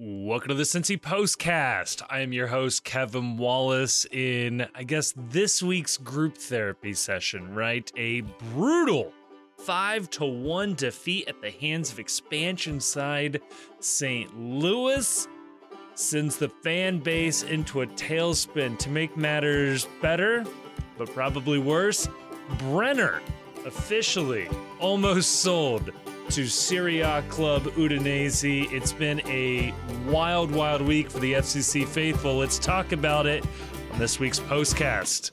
Welcome to the Cincy Postcast. I am your host, Kevin Wallace, in, I guess, this week's group therapy session, right? A brutal 5 to 1 defeat at the hands of expansion side St. Louis sends the fan base into a tailspin. To make matters better, but probably worse, Brenner officially almost sold to Serie A club Udinese. It's been a wild, wild week for the FCC faithful. Let's talk about it on this week's postcast.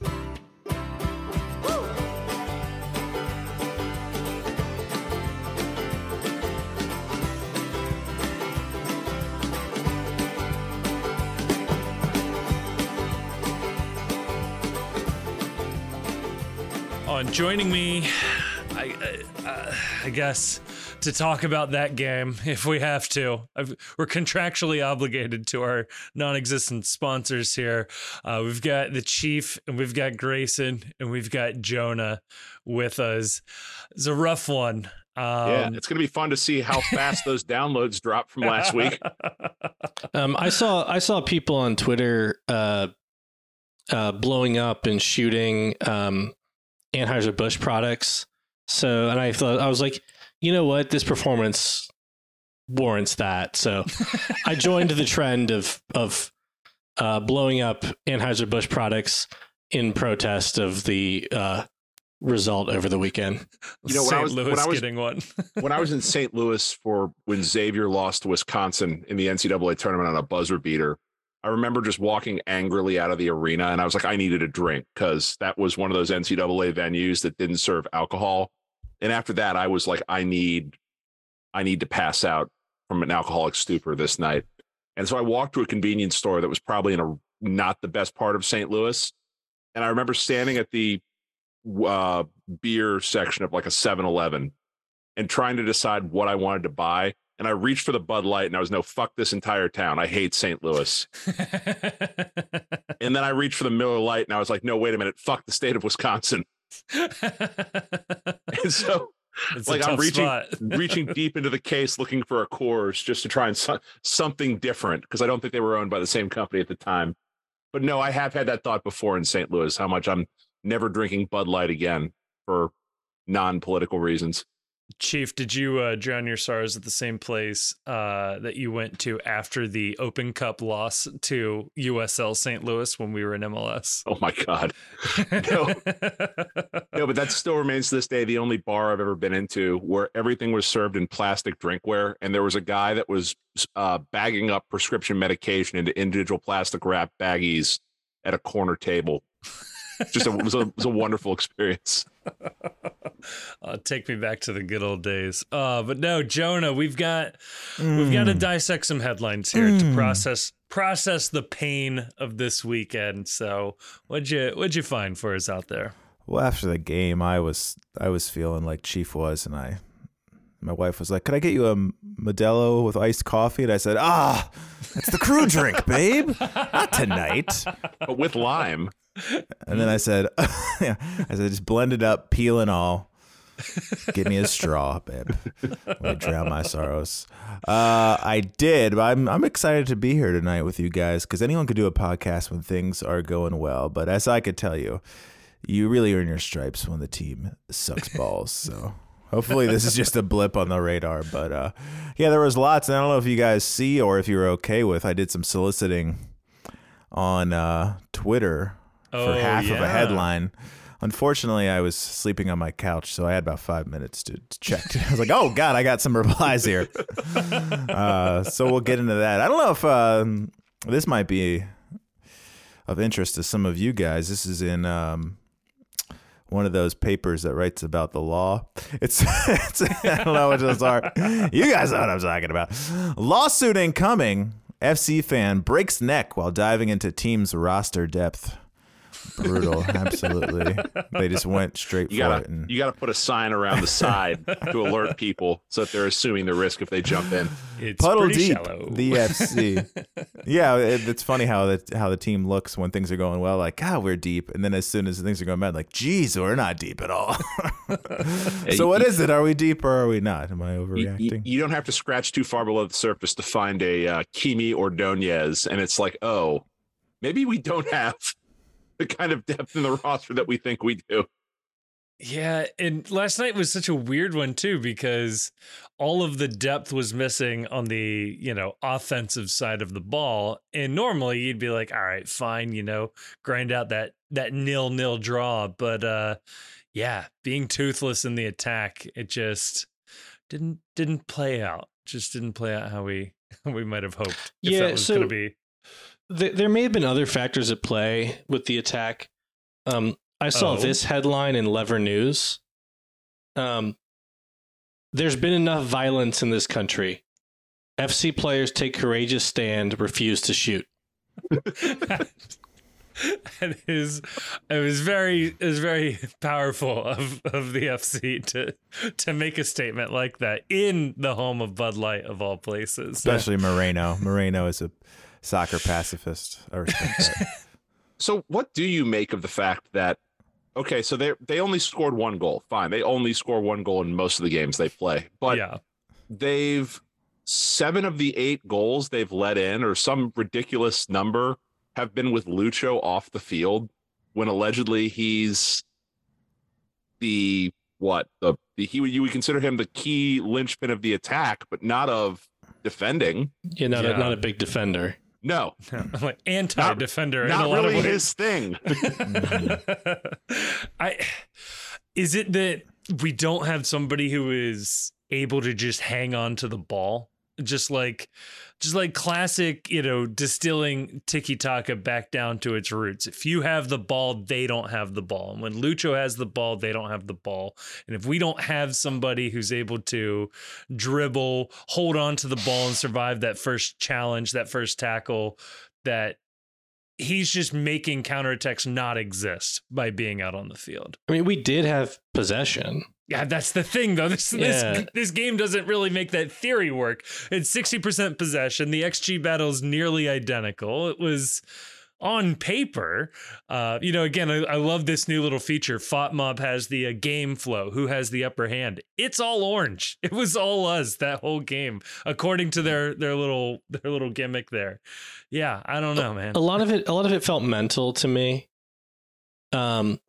On joining me, I, I guess to talk about that game if we have to. I've, we're contractually obligated to our non-existent sponsors here. Uh, we've got the Chief and we've got Grayson and we've got Jonah with us. It's a rough one. Um, yeah, it's going to be fun to see how fast those downloads drop from last week. Um, I saw I saw people on Twitter uh, uh, blowing up and shooting um, Anheuser Busch products. So, and I thought I was like, you know what, this performance warrants that. So, I joined the trend of of uh, blowing up Anheuser Busch products in protest of the uh, result over the weekend. You know, when I was, Louis when I was getting one. when I was in St. Louis for when Xavier lost to Wisconsin in the NCAA tournament on a buzzer beater, I remember just walking angrily out of the arena and I was like, I needed a drink because that was one of those NCAA venues that didn't serve alcohol. And after that, I was like, I need, I need to pass out from an alcoholic stupor this night. And so I walked to a convenience store that was probably in a not the best part of St. Louis. And I remember standing at the uh, beer section of like a 7 Eleven and trying to decide what I wanted to buy and I reached for the Bud Light and I was no fuck this entire town. I hate St. Louis. and then I reached for the Miller Lite and I was like, no, wait a minute, fuck the state of Wisconsin. And so it's like I'm reaching reaching deep into the case looking for a Coors just to try and so- something different because I don't think they were owned by the same company at the time. But no, I have had that thought before in St. Louis how much I'm never drinking Bud Light again for non-political reasons. Chief, did you uh, drown your sorrows at the same place uh, that you went to after the Open Cup loss to USL St. Louis when we were in MLS? Oh my God, no, no, but that still remains to this day the only bar I've ever been into where everything was served in plastic drinkware, and there was a guy that was uh, bagging up prescription medication into individual plastic wrap baggies at a corner table. Just a, it, was a, it was a wonderful experience. uh, take me back to the good old days. Uh, but no, Jonah, we've got mm. we've got to dissect some headlines here mm. to process process the pain of this weekend. So, what'd you what'd you find for us out there? Well, after the game, I was I was feeling like Chief was, and I my wife was like, "Could I get you a Modelo with iced coffee?" And I said, "Ah, it's the crew drink, babe. Not tonight, but with lime." And then I said, I said, just blend it up, peel and all. Give me a straw, babe. Let drown my sorrows. Uh, I did, but I'm I'm excited to be here tonight with you guys because anyone could do a podcast when things are going well. But as I could tell you, you really earn your stripes when the team sucks balls. So hopefully this is just a blip on the radar. But uh, yeah, there was lots. And I don't know if you guys see or if you're okay with. I did some soliciting on uh, Twitter oh, for half yeah. of a headline. Unfortunately, I was sleeping on my couch, so I had about five minutes to, to check. I was like, "Oh God, I got some replies here." Uh, so we'll get into that. I don't know if um, this might be of interest to some of you guys. This is in um, one of those papers that writes about the law. It's, it's I don't know what those are. You guys know what I'm talking about. Lawsuit incoming. FC fan breaks neck while diving into team's roster depth. Brutal. Absolutely, they just went straight You for gotta it. And you gotta put a sign around the side to alert people so that they're assuming the risk if they jump in. It's puddle pretty deep, shallow. the FC. yeah, it, it's funny how the how the team looks when things are going well. Like, God, we're deep, and then as soon as things are going bad, like, geez, we're not deep at all. so what is it? Are we deep or are we not? Am I overreacting? you- you don't have to scratch too far below the surface to find a uh, Kimi Ordonez, and it's like, oh, maybe we don't have the kind of depth in the roster that we think we do. Yeah, and last night was such a weird one too because all of the depth was missing on the, you know, offensive side of the ball. And normally you'd be like, "All right, fine, you know, grind out that that nil-nil draw." But uh yeah, being toothless in the attack, it just didn't didn't play out. Just didn't play out how we we might have hoped. If Yeah, that was going so- to be Th- there may have been other factors at play with the attack. Um, I saw Oh. this headline in Lever News. Um, there's been enough violence in this country. FC players take courageous stand, refuse to shoot. it is it was very it was very powerful of of the FC to to make a statement like that in the home of Bud Light of all places. Especially Moreno. Moreno is a soccer pacifist. I respect that. So, what do you make of the fact that okay, so they they only scored one goal. Fine, they only score one goal in most of the games they play, but yeah. they've seven of the eight goals they've let in, or some ridiculous number, have been with Lucho off the field when allegedly he's the what the, the he would you would consider him the key linchpin of the attack, but not of defending. Yeah, not, Yeah. A, not a big defender. No, like anti defender in a not lot really of his thing. I is it that we don't have somebody who is able to just hang on to the ball? Just like just like classic, you know, distilling tiki taka back down to its roots. If you have the ball, they don't have the ball. And when Lucho has the ball, they don't have the ball. And if we don't have somebody who's able to dribble, hold on to the ball and survive that first challenge, that first tackle, that he's just making counterattacks not exist by being out on the field. I mean, we did have possession. Yeah, that's the thing though. This Yeah. this this game doesn't really make that theory work. It's 60% possession. The XG battle is nearly identical. It was on paper. Uh, you know, again, I, I love this new little feature. FOTMob has the uh, game flow. Who has the upper hand? It's all orange. It was all us that whole game, according to their their little their little gimmick there. Yeah, I don't know, man. a lot of it a lot of it felt mental to me um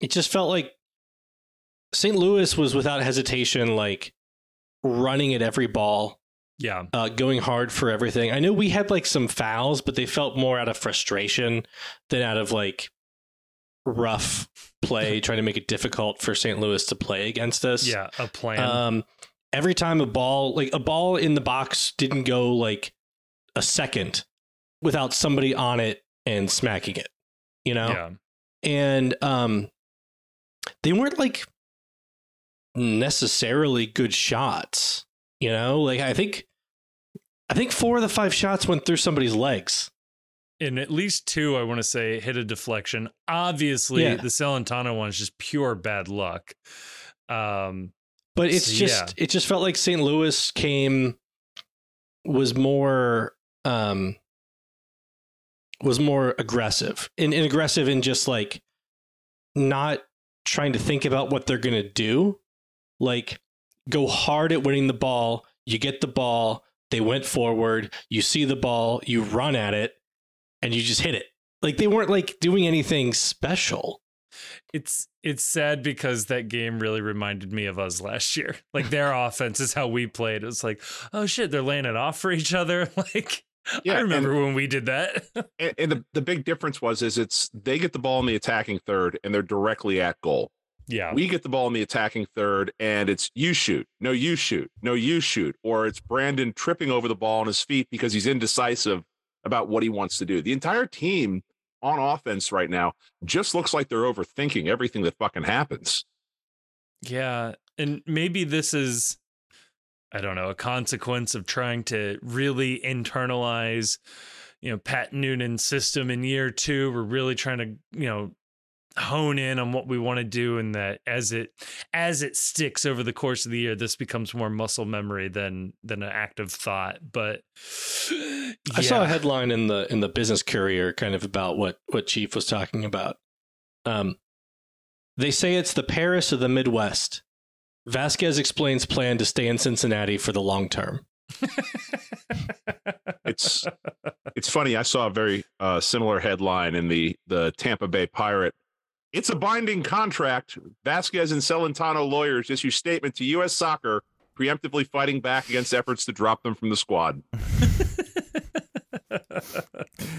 it just felt like st louis was without hesitation like running at every ball Yeah, uh going hard for everything i know we had like some fouls but they felt more out of frustration than out of like rough play trying to make it difficult for st louis to play against us yeah, a plan. um, every time a ball, like a ball in the box, didn't go like a second without somebody on it and smacking it. You know, yeah. and um, they weren't like necessarily good shots. You know, like I think, I think four of the five shots went through somebody's legs. in at least two, I want to say, hit a deflection. Obviously, Yeah. the Celentano one is just pure bad luck. Um, But it's So, just yeah. it just felt like St. Louis came was more um was more aggressive. And, and aggressive in just like not trying to think about what they're gonna do. Like go hard at winning the ball, you get the ball, they went forward, you see the ball, you run at it, and you just hit it. Like they weren't like doing anything special. it's it's sad because that game really reminded me of us last year. Like their offense is how we played. It's like, oh shit, they're laying it off for each other. Like Yeah, I and- remember when we did that. and, and the, the big difference was is it's they get the ball in the attacking third and they're directly at goal. Yeah. We get the ball in the attacking third and it's you shoot, no you shoot, no you shoot, or it's Brandon tripping over the ball on his feet because he's indecisive about what he wants to do. The entire team on offense right now just looks like they're overthinking everything that fucking happens. Yeah. And maybe this is, I don't know, a consequence of trying to really internalize, you know Pat Noonan system in year two. We're really trying to you know hone in on what we want to do and that as it as it sticks over the course of the year this becomes more muscle memory than than an active thought but I saw a headline in the in the Business Courier kind of about what what Chief was talking about. Um, they say it's the Paris of the Midwest. Vazquez explains plan to stay in Cincinnati for the long term. It's it's funny. I saw a very uh, similar headline in the the Tampa Bay Pirate. It's a binding contract. Vazquez and Celentano lawyers issue statement to U.S. Soccer, preemptively fighting back against efforts to drop them from the squad.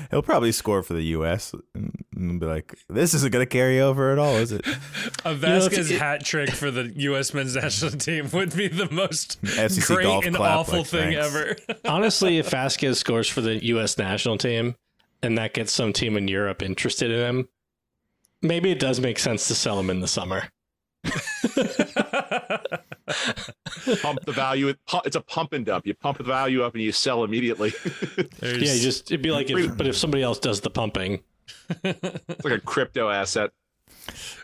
He'll probably score for the U.S. and, and be like, "This isn't going to carry over at all, is it?" a if Vazquez it- hat trick for the U.S. men's national team would be the most FCC great golf and clap, awful like, thing thanks. ever. Honestly, if Vazquez scores for the U.S. national team and that gets some team in Europe interested in him, maybe it does make sense to sell them in the summer. Pump the value. It's a pump and dump. You pump the value up and you sell immediately. Yeah, you just it'd be like if, but if somebody else does the pumping, it's like a crypto asset.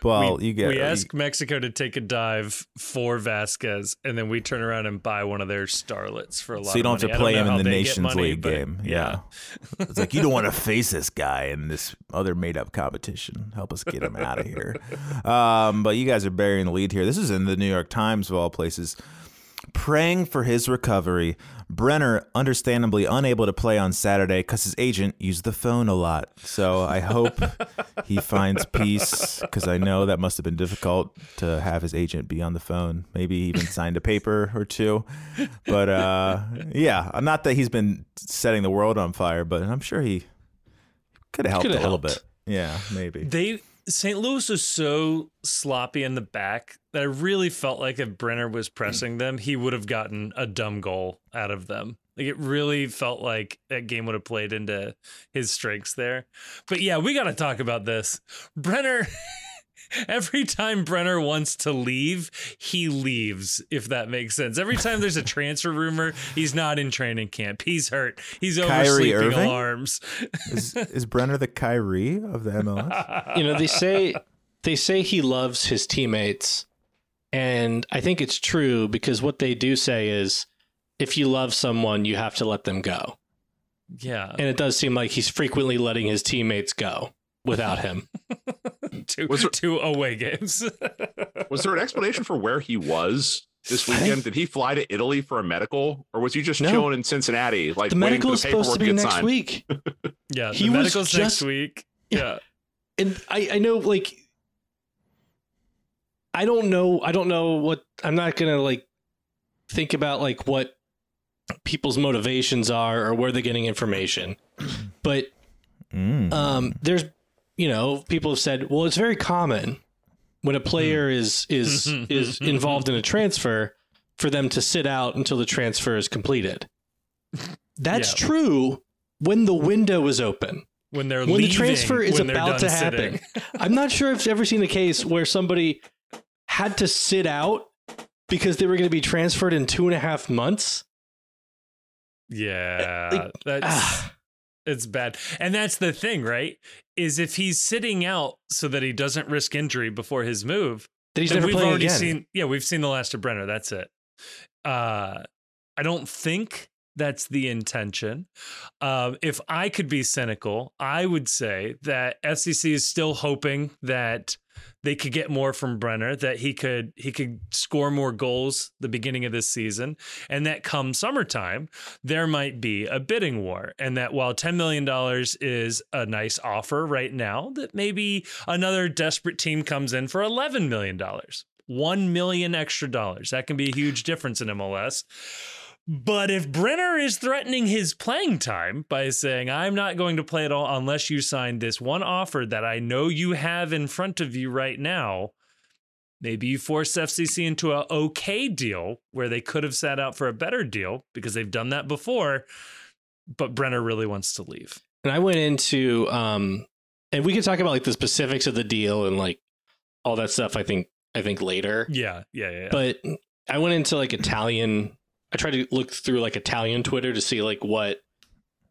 Well, we, you get we you- ask Mexico to take a dive for Vazquez, and then we turn around and buy one of their starlets for a lot. so you don't of have money. to play him in the Nations money, League game. Yeah. it's like you don't want to face this guy in this other made-up competition. Help us get him out of here. Um, but you guys are burying the lead here. This is in the New York Times of all places. Praying for his recovery. Brenner, understandably unable to play on Saturday because his agent used the phone a lot. So I hope he finds peace because I know that must have been difficult to have his agent be on the phone. Maybe he even signed a paper or two. But uh, yeah, not that he's been setting the world on fire, but I'm sure he could have helped Coulda a little bit. Yeah, maybe. They St. Louis was so sloppy in the back that I really felt like if Brenner was pressing them, he would have gotten a dumb goal out of them. Like it really felt like that game would have played into his strengths there. But yeah, we got to talk about this. Brenner Every time Brenner wants to leave, he leaves, if that makes sense. Every time there's a transfer rumor, he's not in training camp. He's hurt. He's Kyrie oversleeping alarms. Is, is Brenner the Kyrie of the MLS? you know they say they say he loves his teammates and i think it's true because what they do say is if you love someone you have to let them go yeah. and it does seem like he's frequently letting his teammates go without him two, Was there- two away games. Was there an explanation for where he was this I weekend? Did he fly to Italy for a medical, or was he just No. chilling in Cincinnati, like the medical is supposed to paperwork to, be next signed? week yeah. He the was medical's next just- week. Yeah. Yeah. and I, I know like I don't know I don't know what I'm not gonna like think about like what people's motivations are or where they're getting information. But Mm. um there's you know, people have said, well it's very common when a player is is is involved in a transfer for them to sit out until the transfer is completed. That's Yeah. true when the window is open When they're when the transfer is about to happen. I'm not sure if I've ever seen a case where somebody had to sit out because they were going to be transferred in two and a half months. Yeah. Like, that's Ah, it's bad. And that's the thing, right? Is if he's sitting out so that he doesn't risk injury before his move, that he's never we've playing already again. seen yeah we've seen the last of brenner that's it uh i don't think that's the intention. Um if i could be cynical i would say that fcc is still hoping that they could get more from brenner that he could he could score more goals the beginning of this season and that come summertime there might be a bidding war and that while $10 million is a nice offer right now that maybe another desperate team comes in for $11 million 1 million extra dollars. That can be a huge difference in mls but if Brenner is threatening his playing time by saying, I'm not going to play at all unless you sign this one offer that I know you have in front of you right now, maybe you force FCC into a okay deal where they could have sat out for a better deal because they've done that before. But Brenner really wants to leave. And I went into, um, and we can talk about like the specifics of the deal and like all that stuff. I think, I think later. Yeah, yeah, yeah. yeah. But I went into like Italian. I tried to look through like Italian Twitter to see like what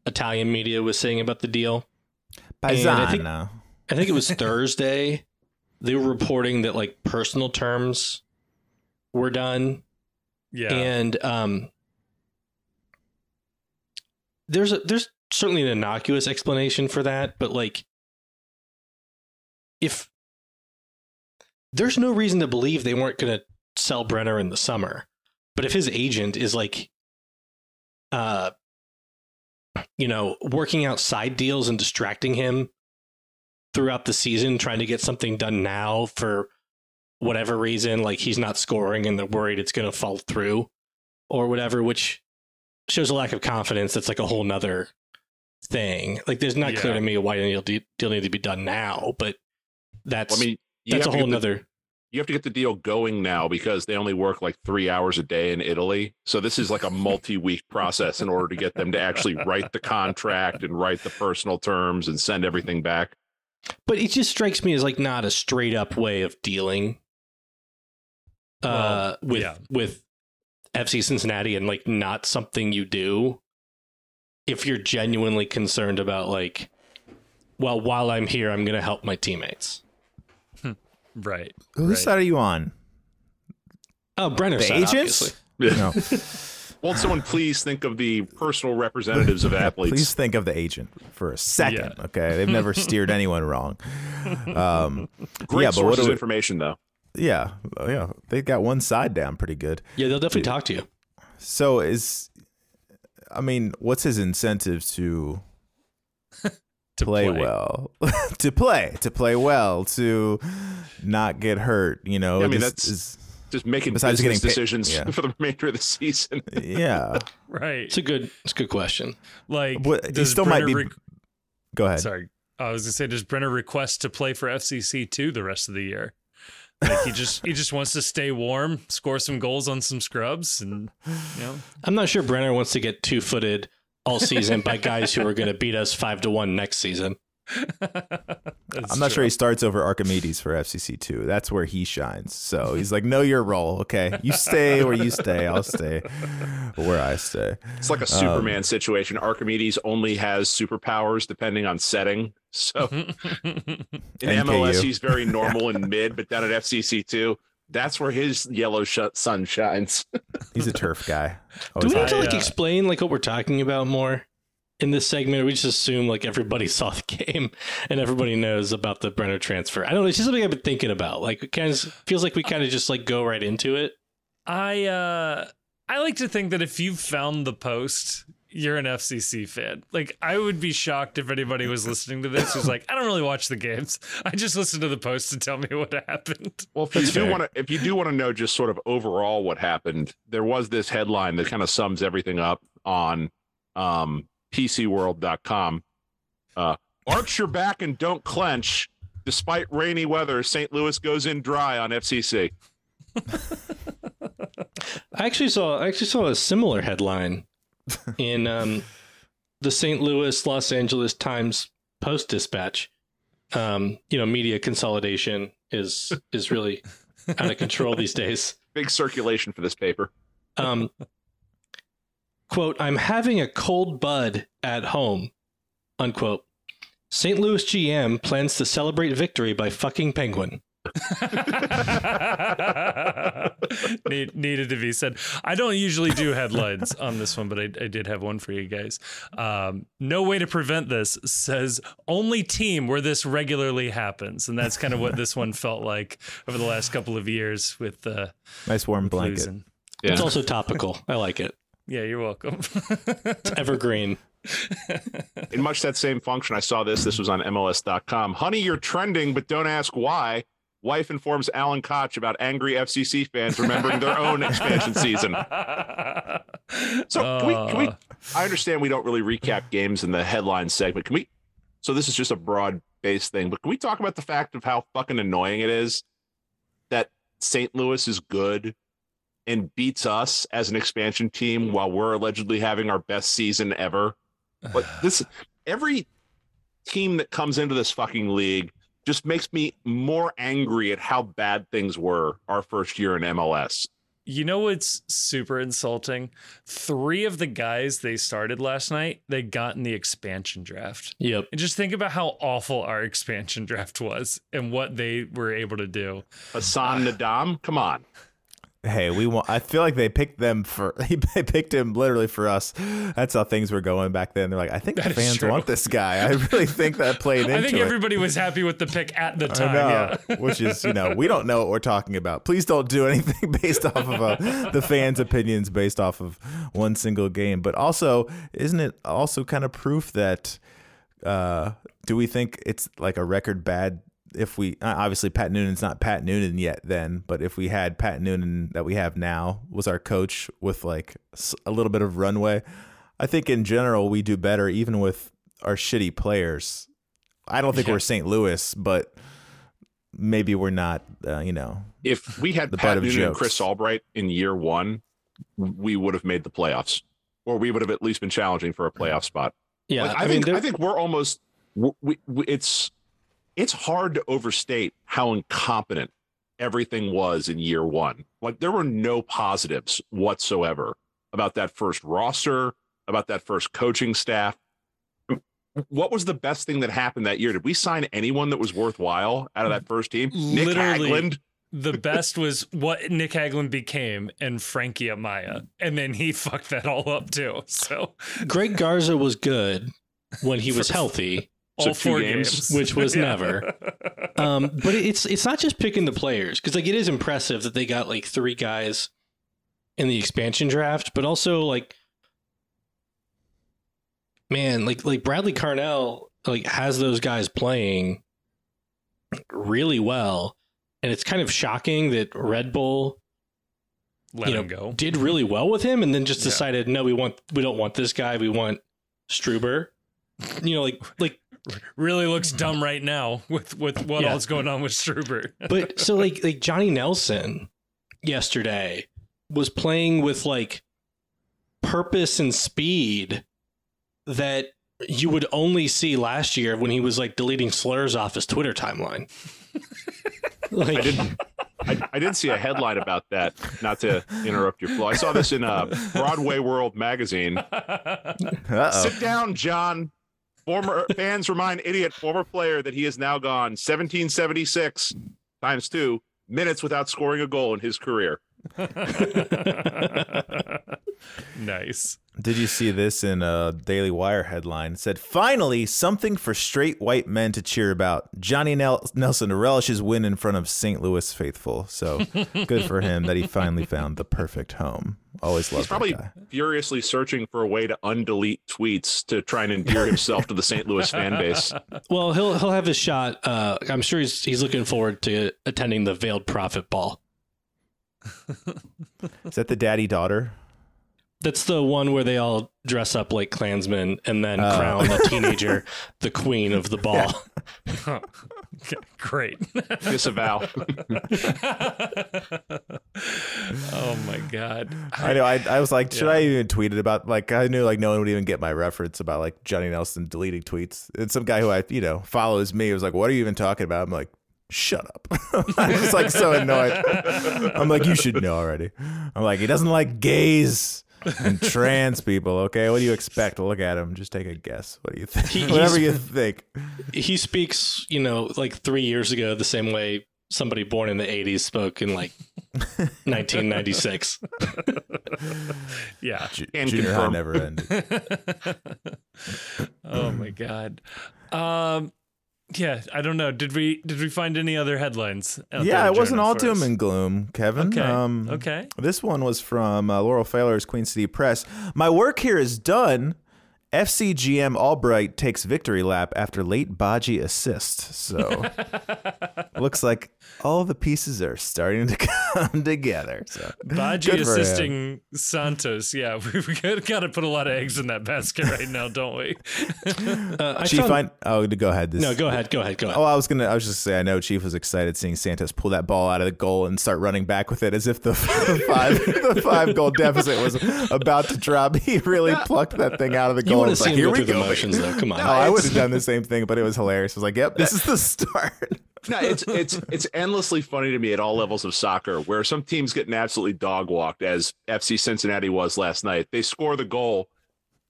Italian media was saying about the deal. And I think- I think it was Thursday. They were reporting that like personal terms were done, Yeah. and um, there's a there's certainly an innocuous explanation for that, but like, if there's no reason to believe they weren't going to sell Brenner in the summer, but if his agent is like, uh, you know, working out side deals and distracting him throughout the season, trying to get something done now for whatever reason, like he's not scoring and they're worried it's going to fall through or whatever, which shows a lack of confidence. That's like a whole nother thing. Like, there's not clear to me why the deal, need to be done now, but that's I mean, that's a whole nother. You have to get the deal going now because they only work like three hours a day in Italy. So this is like a multi-week process in order to get them to actually write the contract and write the personal terms and send everything back. But it just strikes me as like not a straight up way of dealing uh, Well, with yeah. with FC Cincinnati and like not something you do if you're genuinely concerned about like well while I'm here I'm going to help my teammates. Right. Whose right. side are you on? Oh, Brenner The side, agents? obviously. No. Won't someone please think of the personal representatives of athletes? Please think of the agent for a second. Yeah. Okay, they've never steered anyone wrong. Um, Great yeah, but what of we- information, though. yeah, oh, yeah, they got one side down pretty good. Yeah, they'll definitely talk to you. So is, I mean, what's his incentive to To play, well? to play, to play well, to not get hurt. You know, Yeah, I mean, just- that's- is- Just making Besides business getting paid- decisions yeah. for the remainder of the season. yeah. Right. It's a good it's a good question. Like, What- he does still might Brenner be- Go ahead. Sorry. I was gonna say, does Brenner request to play for FCC two the rest of the year? Like he just he just wants to stay warm, score some goals on some scrubs, and you know, I'm not sure Brenner wants to get two-footed all season by guys who are going to beat us 5 to 1 next season. I'm not sure he starts over Archimedes for FCC two. That's where he shines. So he's like, know your role. Okay, you stay where you stay. I'll stay where I stay. It's like a Superman um, situation. Archimedes only has superpowers depending on setting. So in NKU. MLS, he's very normal and mid, but down at FCC2, that's where his yellow sh- sun shines. He's a turf guy. Do we need to like explain like what we're talking about more in this segment? Or we just assume like everybody saw the game and everybody knows about the Brenner transfer. I don't know. It's just something I've been thinking about. Like it kind of feels like we kind of just like go right into it. I uh I like to think that if you found the post, you're an FCC fan. Like I would be shocked if anybody was listening to this who's like, I don't really watch the games. I just listen to the post to tell me what happened. Well, if you do want to, if you do want to know just sort of overall what happened, there was this headline that kind of sums everything up on um, PCWorld.com. Uh, arch your back and don't clench. Despite rainy weather, St. Louis goes in dry on FCC. I actually saw I actually saw a similar headline in um, the St. Louis Los Angeles Times Post Dispatch. Um, you know, media consolidation is is really out of control these days. Big circulation for this paper. Um, quote, I'm having a cold bud at home, unquote. St. Louis GM plans to celebrate victory by fucking penguin. Need, needed to be said. I don't usually do headlines on this one, but I, I did have one for you guys. Um, no way to prevent this says only team where this regularly happens, and that's kind of what this one felt like over the last couple of years with the nice warm blues blanket. and- It's also topical. I like it. yeah, you're welcome. It's evergreen. In much that same function, I saw this. This was on MLS.com. Honey, you're trending, but don't ask why. Wife informs Alan Koch about angry FCC fans remembering their own expansion season. So can we, can we? Uh, I understand we don't really recap games in the headline segment. Can we? So this is just a broad based thing, but can we talk about the fact of how fucking annoying it is that St. Louis is good and beats us as an expansion team while we're allegedly having our best season ever? Like this, every team that comes into this fucking league just makes me more angry at how bad things were our first year in MLS. You know what's super insulting? Three of the guys they started last night, they got in the expansion draft. Yep. And just think about how awful our expansion draft was and what they were able to do. Hassan Ndam, come on. Hey, we want. I feel like they picked them for. They picked him literally for us. That's how things were going back then. They're like, I think That the fans want this guy. I really think that played into I think it. everybody was happy with the pick at the time. know, Yeah. which is you know we don't know what we're talking about. Please don't do anything based off of uh, the fans' opinions based off of one single game. But also, isn't it also kind of proof that? Uh, do we think it's like a record bad? If we uh, obviously Pat Noonan's not Pat Noonan yet, then, but if we had Pat Noonan that we have now was our coach with like a little bit of runway, I think in general we do better even with our shitty players. I don't think Yeah. we're St. Louis, but maybe we're not. Uh, you know, If we had The butt Pat of Noonan and. Chris Albright in year one, we would have made the playoffs, or we would have at least been challenging for a playoff spot. Yeah. Like, I, I, mean, think I think we're almost we, we, it's it's hard to overstate how incompetent everything was in year one. Like there were no positives whatsoever about that first roster, about that first coaching staff. What was the best thing that happened that year? Did we sign anyone that was worthwhile out of that first team? Nick Literally. Hagglund. The best was what Nick Hagglund became and Frankie Amaya. And then he fucked that all up too. So Greg Garza was good when he was healthy, So all two four games? games. which was Yeah. never. Um, but it's it's not just picking the players because like it is impressive that they got like three guys in the expansion draft, but also like man, like like Bradley Carnell like has those guys playing really well, and it's kind of shocking that Red Bull Let you him know, go. did really well with him, and then just Yeah. decided no, we want we don't want this guy, we want Struber. You know, like like Really looks dumb right now with with what Yeah. all's going on with Struber. but so like like Johnny Nelson yesterday was playing with like purpose and speed that you would only see last year when he was like deleting slurs off his Twitter timeline. like I didn't. I, I did see a headline about that. Not to interrupt your flow. I saw this in uh, Broadway World magazine. Uh-oh. Sit down, John. Former fans remind idiot former player that he is now gone 1776 times two minutes without scoring a goal in his career. nice. Did you see this in a Daily Wire headline? It said, finally, something for straight white men to cheer about. Johnny Nel- Nelson to relish his win in front of St. Louis faithful. So good for him that he finally found the perfect home. Always loved He's probably that guy. furiously searching for a way to undelete tweets to try and endear himself to the St. Louis fan base. well, he'll he'll have his shot. Uh, I'm sure he's he's looking forward to attending the Veiled Prophet Ball. Is that the daddy daughter? That's the one where they all dress up like Klansmen and then Oh. crown the teenager the queen of the ball. Okay, Great. Disavow. oh my god. I know. I, I was like, should Yeah. I even tweet it about? Like, I knew like no one would even get my reference about like Johnny Nelson deleting tweets. And some guy who I you know follows me was like, "What are you even talking about?" I'm like, "Shut up!" I was like so annoyed. I'm like, "You should know already." I'm like, "He doesn't like gays and trans people." Okay, what do you expect? Look at him. Just take a guess. What do you think? He- Whatever you think. he speaks, you know, like three years ago, the same way somebody born in the 80s spoke in like 1996. Yeah. Ju- Can junior high never ended. oh my god. Um yeah, I don't know. Did we did we find any other headlines? yeah, it wasn't all doom and gloom, Kevin. Okay. Um, okay. This one was from uh, Laurel Pfahler's Queen City Press. My work here is done. FC GM Albright takes victory lap after late Badji assist. So looks like all the pieces are starting to come together. So Badji good for him. assisting Santos. Yeah, we've got to put a lot of eggs in that basket right now, don't we? Uh, I Chief, found- I, oh, go ahead. This, no, go ahead, go ahead, go ahead. Oh, I was gonna. I was just gonna say. I know Chief was excited seeing Santos pull that ball out of the goal and start running back with it as if the, the five the five goal deficit was about to drop. He really plucked that thing out of the goal. would and have was like, Here him go we through the go. motions, though. Come on. No, I would have done the same thing, but it was hilarious. I was like, "Yep, this is the start." no, it's it's it's endlessly funny to me at all levels of soccer, where some teams getting absolutely dog walked, as FC Cincinnati was last night. They score the goal,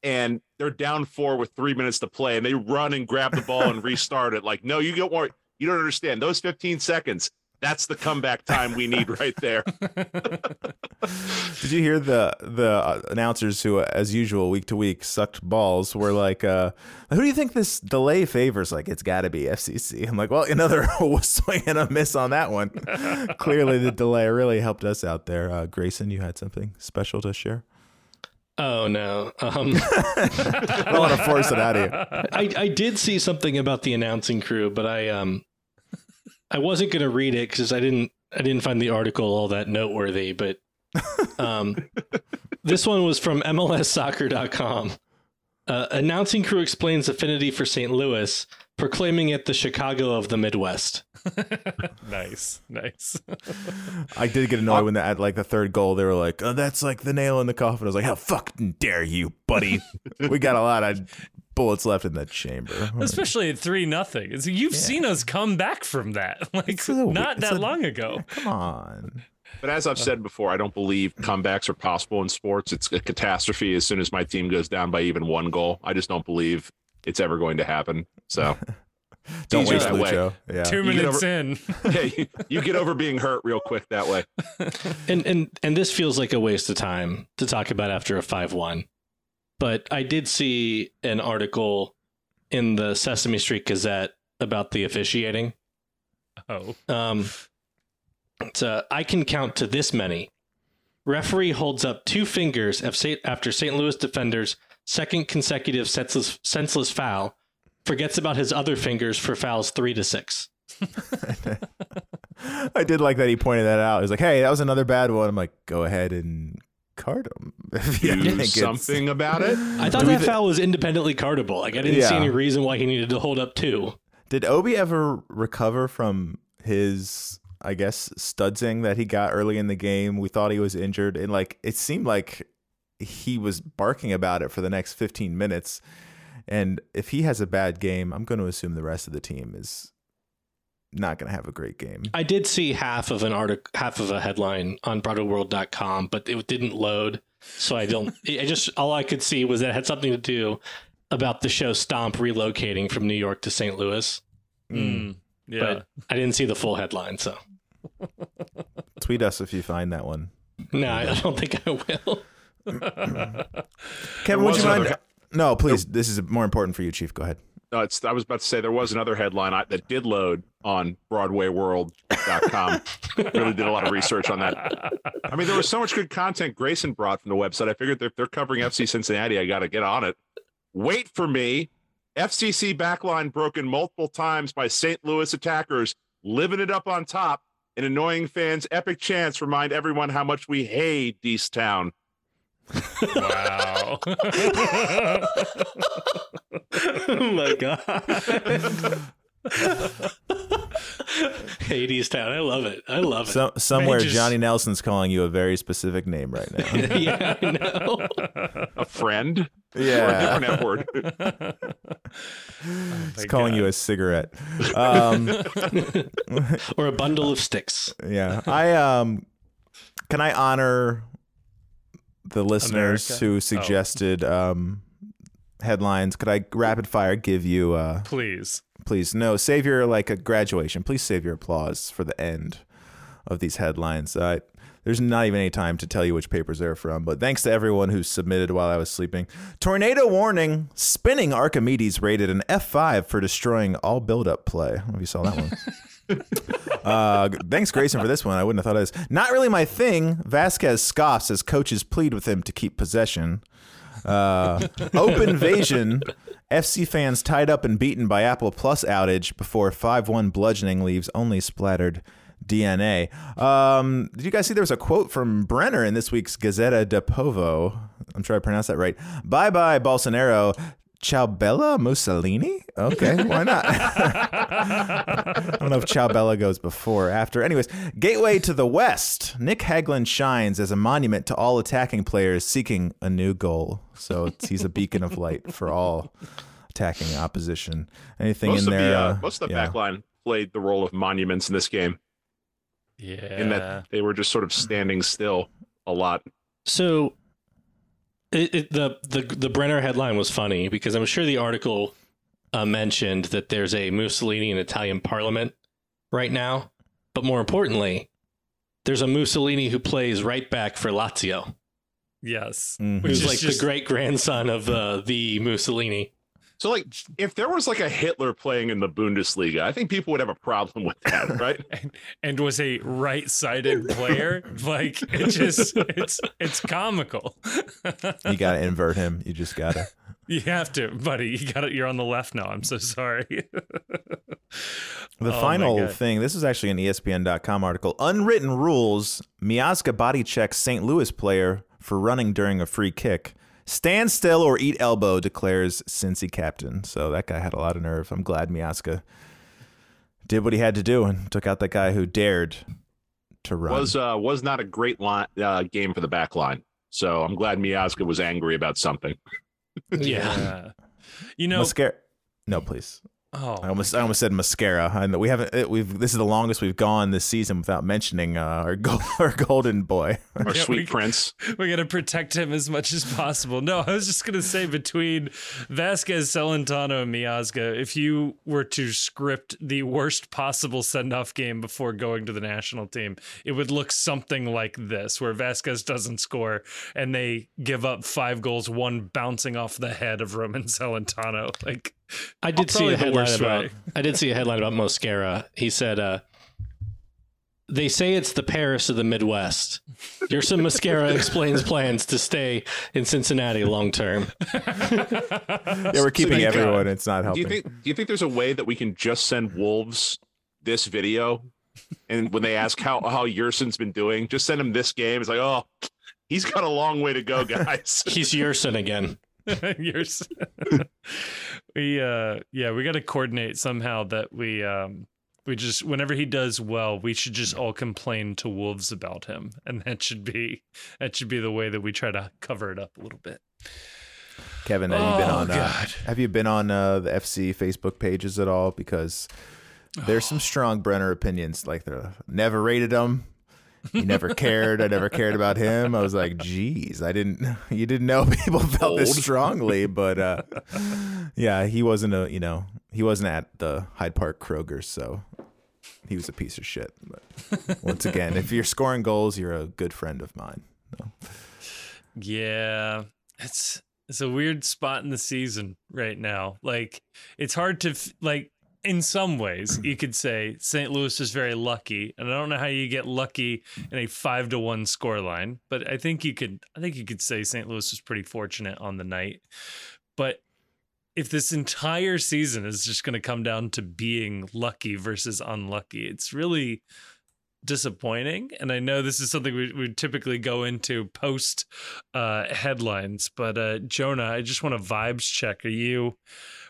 and they're down four with three minutes to play, and they run and grab the ball and restart it. Like, no, you don't want, you don't understand. Those 15 seconds, that's the comeback time we need right there. Did you hear the the uh, announcers who, as usual, week to week sucked balls were like, uh, "Who do you think this delay favors?" Like, it's got to be FCC. I'm like, well, another swing and a miss on that one. Clearly, the delay really helped us out there. Uh, Grayson, you had something special to share. Oh no! Um, I don't want to force it out of you. I, I did see something about the announcing crew, but I um I wasn't going to read it because I didn't I didn't find the article all that noteworthy. But um, this one was from MLSsoccer.com. Uh, announcing crew explains affinity for St. Louis, proclaiming it the Chicago of the Midwest. nice, nice. I did get annoyed when the, at like the third goal they were like, "Oh, that's like the nail in the coffin." I was like, "How fucking dare you, buddy? we got a lot of bullets left in that chamber." Especially at three nothing. You've yeah. seen us come back from that, like not that a, long ago. Come on. But as I've said before, I don't believe comebacks are possible in sports. It's a catastrophe as soon as my team goes down by even one goal. I just don't believe it's ever going to happen. So don't waste Lucho. Yeah. Two minutes over, in. yeah, you, you, get over being hurt real quick that way. And and and this feels like a waste of time to talk about after a five one. But I did see an article in the Sesame Street Gazette about the officiating. Oh. Um uh, I can count to this many. Referee holds up two fingers after St. Louis defender's second consecutive senseless, senseless foul, forgets about his other fingers for fouls three to six. I did like that he pointed that out. He's like, "Hey, that was another bad one." I'm like, "Go ahead and card him. Do something about it." I thought that th- foul was independently cardable. Like I didn't yeah. see any reason why he needed to hold up two. Did Obi ever recover from his I guess studsing that he got early in the game. We thought he was injured, and like it seemed like he was barking about it for the next 15 minutes. And if he has a bad game, I'm going to assume the rest of the team is not going to have a great game. I did see half of an article, half of a headline on BroadwayWorld.com, but it didn't load. So I don't, I just, all I could see was that it had something to do about the show Stomp relocating from New York to St. Louis. Mm, yeah. But I didn't see the full headline. So Tweet us if you find that one. No, I don't think I will. Kevin, would you mind? Another... No, please. This is more important for you, Chief. Go ahead. No, it's. I was about to say there was another headline that did load on BroadwayWorld.com. really did a lot of research on that. I mean, there was so much good content Grayson brought from the website. I figured if they're covering FC Cincinnati, I got to get on it. Wait for me. FCC backline broken multiple times by St. Louis attackers, living it up on top And annoying fan's epic chants remind everyone how much we hate East Town. Wow. oh my god. Hades Town. I love it. I love it. So, somewhere just... Johnny Nelson's calling you a very specific name right now. yeah, I know. A friend? Yeah. Or a different F word. oh He's calling God. you a cigarette. Um, or a bundle of sticks. Yeah. I um can I honor the listeners America? who oh. suggested oh. um headlines? Could I rapid fire give you uh please please no save your like a graduation please save your applause for the end of these headlines uh, there's not even any time to tell you which papers they're from but thanks to everyone who submitted while i was sleeping tornado warning spinning archimedes rated an f5 for destroying all build-up play i don't know if you saw that one uh, thanks, Grayson, for this one. I wouldn't have thought it was not really my thing. Vazquez scoffs as coaches plead with him to keep possession. Uh, open invasion FC fans tied up and beaten by Apple Plus outage before 5 1 bludgeoning leaves only splattered DNA. Um, did you guys see there was a quote from Brenner in this week's Gazzetta de Povo? I'm sure I pronounced that right. Bye bye, Bolsonaro. Ciao Mussolini? Okay, why not? I don't know if Ciao goes before or after. Anyways, Gateway to the West. Nick Hagglund shines as a monument to all attacking players seeking a new goal. So he's a beacon of light for all attacking opposition. Anything most in there? The, uh, most of the yeah. back line played the role of monuments in this game, Yeah. in that they were just sort of standing still a lot. So it, it, the the the Brenner headline was funny because I'm sure the article uh, mentioned that there's a Mussolini in Italian Parliament right now, but more importantly, there's a Mussolini who plays right back for Lazio, yes. Mhm. Which who's is like just- the great grandson of uh, the Mussolini. So, like, if there was like a Hitler playing in the Bundesliga, I think people would have a problem with that, right? and, and was a right-sided player. like it just it's it's comical. You got to invert him. You just got to. you have to, buddy. You got it. You're on the left now. I'm so sorry. The Oh final thing, this is actually an ESPN.com article. Unwritten rules Miazga body checks St. Louis player for running during a free kick. Stand still or eat elbow, declares Cincy captain. So that guy had a lot of nerve. I'm glad Miazga did what he had to do and took out that guy who dared to run. was uh, was not a great line, uh, game for the back line. So I'm glad Miazga was angry about something. Yeah. You know. Mascara. No, please. Oh, I almost I almost said mascara. I know we haven't. It, we've this is the longest we've gone this season without mentioning uh, our go, our golden boy. Our Yeah, sweet we- prince. we got to protect him as much as possible. No, I was just gonna say between Vazquez, Celentano, and Miazga, if you were to script the worst possible send-off game before going to the national team, it would look something like this, where Vazquez doesn't score and they give up five goals, one bouncing off the head of Roman Celentano. Like, I did see a headline about. I did see a headline about Mosquera. He said, uh, "They say it's the Paris of the Midwest." Yerson Mosquera explains plans to stay in Cincinnati long term. Yeah, we're keeping you- everyone. It's not Do helping. you think? Do you think there's a way that we can just send Wolves this video, and when they ask how how Yerson's been doing, just send him this game. It's like, oh, he's got a long way to go, guys. He's Yerson again. Yours. We uh yeah, we got to coordinate somehow that we um we just whenever he does well, we should just all complain to wolves about him, and that should be that should be the way that we try to cover it up a little bit. Kevin, have you been Oh, on? Uh, have you been on uh, the FC Facebook pages at all? Because there's some strong Brenner opinions. Like they're never rated him. He never cared. I never cared about him. I was like, geez, I didn't. You didn't know people felt this strongly, but uh, yeah, he wasn't a. You know, he wasn't at the Hyde Park Kroger, so he was a piece of shit. But once again, if you're scoring goals, you're a good friend of mine. Yeah, it's it's a weird spot in the season right now. Like it's hard to like in some ways you could say St. Louis is very lucky, and I don't know how you get lucky in a five to one score line, but I think you could. I think you could say St. Louis was pretty fortunate on the night, but. If this entire season is just going to come down to being lucky versus unlucky, it's really disappointing. And I know this is something we would typically go into post uh, headlines, but uh, Jonah, I just want a vibes check. Are you?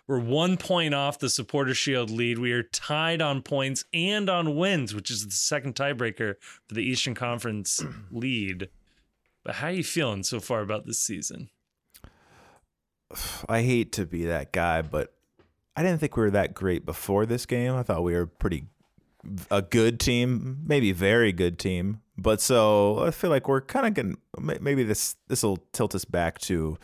We're one point off the supporter shield lead. We are tied on points and on wins, which is the second tiebreaker for the Eastern Conference lead. But how are you feeling so far about this season? I hate to be that guy, but I didn't think we were that great before this game. I thought we were pretty a good team, maybe very good team. But so I feel like we're kind of getting maybe this this will tilt us back to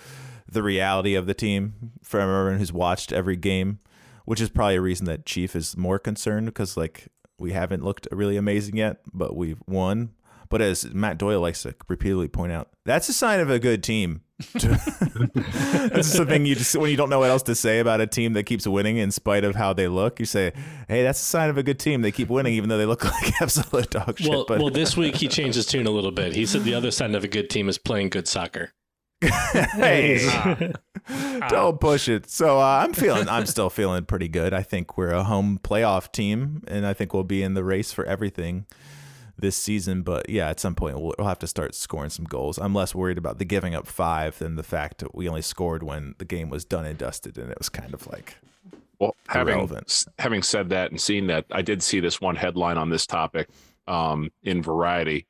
the reality of the team for everyone who's watched every game, which is probably a reason that Chief is more concerned because like we haven't looked really amazing yet, but we've won. But as Matt Doyle likes to repeatedly point out, that's a sign of a good team. That's something you just when you don't know what else to say about a team that keeps winning in spite of how they look. You say, "Hey, that's a sign of a good team. They keep winning even though they look like absolute dog shit." Well, but well, this week he changed his tune a little bit. He said the other sign of a good team is playing good soccer. Hey, Ah. don't push it. So uh, I'm feeling, I'm still feeling pretty good. I think we're a home playoff team, and I think we'll be in the race for everything this season. But yeah, at some point we'll, we'll have to start scoring some goals. I'm less worried about the giving up five than the fact that we only scored when the game was done and dusted, and it was kind of like Well, having Irrelevant. having said that and seen that, I did see this one headline on this topic um, in Variety.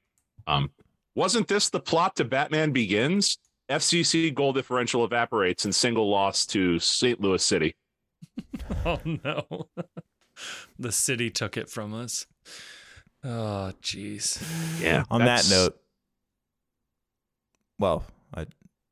Um, wasn't this the plot to Batman Begins? FCC goal differential evaporates in single loss to St. Louis City. Oh no. The city took it from us. Oh, jeez. Yeah. On that note, well, I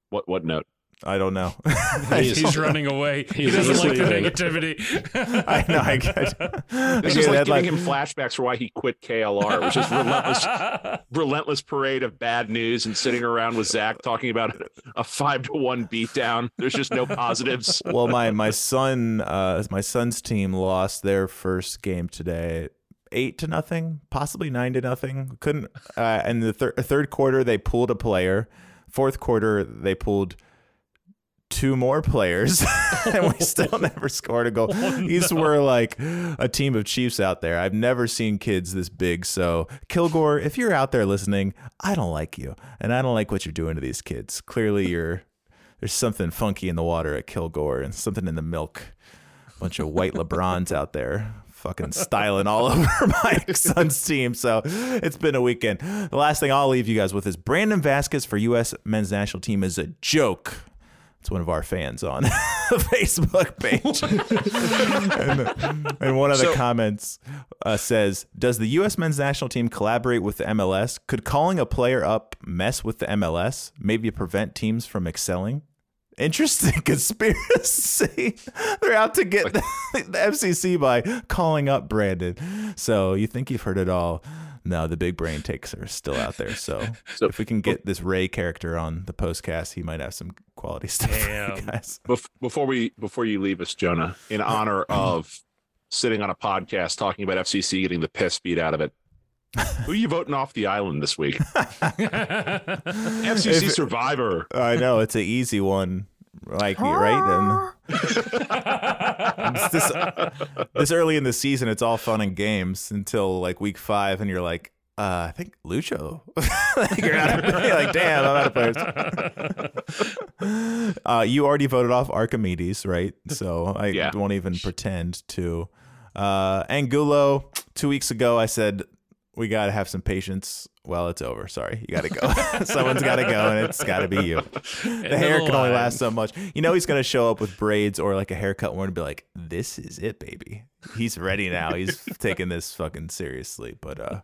what what note? I don't know. He's, he's running away. He doesn't like the negativity. I know. I get. This Okay, is like that, giving him flashbacks for why he quit KLR, which is relentless, relentless parade of bad news and sitting around with Zach talking about a five to one beatdown. There's just no positives. well, my my son, uh, my son's team lost their first game today, eight to nothing, possibly nine to nothing. Couldn't. Uh, and the thir- third quarter, they pulled a player. Fourth quarter, they pulled two more players, and we still never scored a goal. Oh, these were like a team of Chiefs out there. I've never seen kids this big. So, Kilgore, if you're out there listening, I don't like you, and I don't like what you're doing to these kids. Clearly, you're there's something funky in the water at Kilgore and something in the milk. A Bunch of white LeBrons out there fucking styling all over my son's team. So it's been a weekend. The last thing I'll leave you guys with is Brandon Vazquez for U.S. men's national team is a joke. It's one of our fans on the Facebook page. and, and one of the So- comments uh, says Does the U.S. men's national team collaborate with the MLS? Could calling a player up mess with the MLS? Maybe prevent teams from excelling? Interesting conspiracy. They're out to get the, the FCC by calling up Brandon. So you think you've heard it all. No, the big brain takes are still out there. So, So- if we can get this Ray character on the postcast, he might have some quality stuff guys. Bef- before we before you leave us, Jonah, in honor of sitting on a podcast talking about FCC getting the piss beat out of it. Who are you voting off the island this week? FCC If- Survivor. I know it's an easy one, like right. And it's this this early in the season, it's all fun and games until like week five, and you're like, uh, I think Lucho. like, you're, out of, you're like, damn, I'm out of players. uh, you already voted off Arquimides, right? So I Yeah. won't even pretend to. Uh, Angulo, two weeks ago, I said we got to have some patience. Well, it's over. Sorry, you got to go. Someone's got to go, and it's got to be you. The hair can only last so much. You know he's gonna show up with braids or like a haircut one and be like, "This is it, baby." He's ready now. He's taking this fucking seriously. But uh,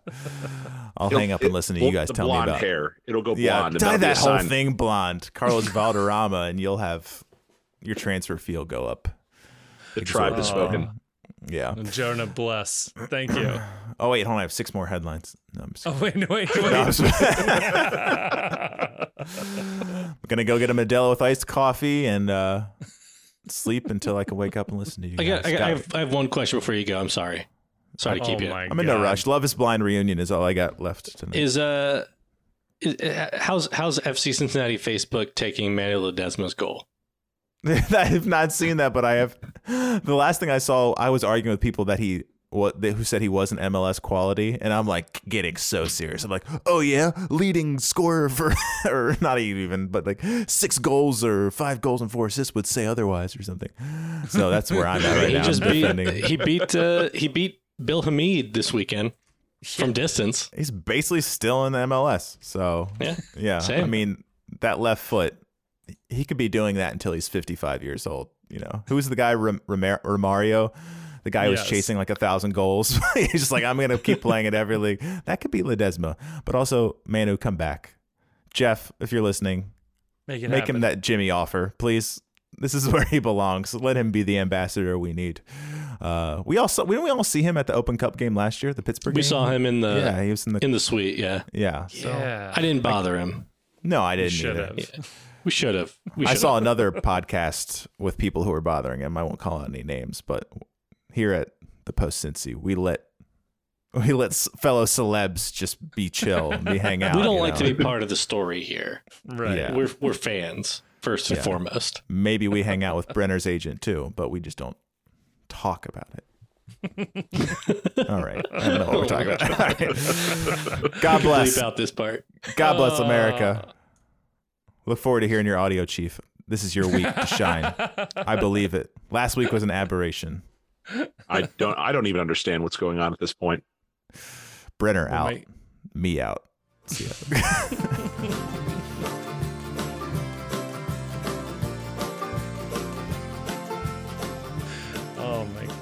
I'll hang up and listen to you guys tell me blonde about. hair. It'll go Yeah, blonde. and dye that'll be a that whole sign. thing blonde, Carlos Valderrama, and you'll have your transfer fee go up. The tribe has spoken. Yeah. Jonah, bless. Thank you. Oh wait, hold on. I have six more headlines. No, I'm just Oh wait, wait, wait. No, I'm just- I'm gonna go get a Modelo with iced coffee and uh, sleep until I can wake up and listen to you. I, got. I, got, I, have, I have one question before you go. I'm sorry. Sorry to keep oh you. I'm in no God. rush. Love is Blind reunion is all I got left tonight. Is uh, is, uh, how's how's FC Cincinnati Facebook taking Manuel Ledesma's goal? I have not seen that, but I have. The last thing I saw, I was arguing with people that he what they, who said he wasn't MLS quality, and I'm like getting so serious. I'm like, oh yeah, leading scorer for or not even, but like six goals or five goals and four assists would say otherwise or something. So that's where I'm at right he now. just beat defending. he beat uh, he beat Bill Hamid this weekend from distance. He's basically still in the MLS. So Yeah. yeah. I mean, that left foot, he could be doing that until he's 55 years old. You know, who's the guy, Rom- Romar- Romario? The guy who was chasing like a thousand goals. He's just like, I'm going to keep playing at every league. That could be Ledesma, but also Manu, come back. Jeff, if you're listening, Make it make him that Jimmy offer, please. This is where he belongs. Let him be the ambassador we need. Uh, we also we we all see him at the Open Cup game last year, the Pittsburgh. We game? saw him in the Yeah, he was in the in the suite. Yeah, yeah. So Yeah. I didn't bother him. no, I didn't should either. have. Yeah. We should have. We I saw another podcast with people who were bothering him. I won't call out any names, but here at the Post Cincy, we let we let fellow celebs just be chill, and be hang out. We don't like know? to be part of the story here. Right. Yeah. We're we're fans first and Yeah. foremost. Maybe we hang out with Brenner's agent too, but we just don't talk about it. All right, I don't know what we're talking about. All right. God bless. Bleep out this part. God bless Uh, America. Look forward to hearing your audio, Chief. This is your week to shine. I believe it. Last week was an aberration. I don't. I don't even understand what's going on at this point. Brenner Well, out. my- Me out. See ya.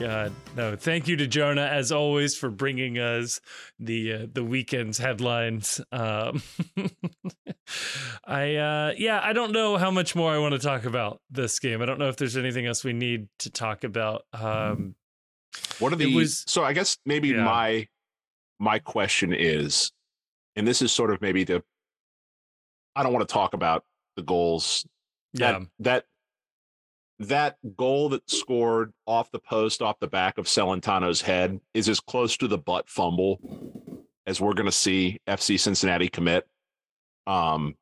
God, no! Thank you to Jonah as always for bringing us the uh, the weekend's headlines. Um, I uh, yeah, I don't know how much more I want to talk about this game. I don't know if there's anything else we need to talk about. Um, what are the? Was, so I guess maybe yeah. my my question is, and this is sort of maybe the. I don't want to talk about the goals. That, yeah. That that goal that scored off the post, off the back of Celentano's head, is as close to the butt fumble as we're going to see FC Cincinnati commit. Um,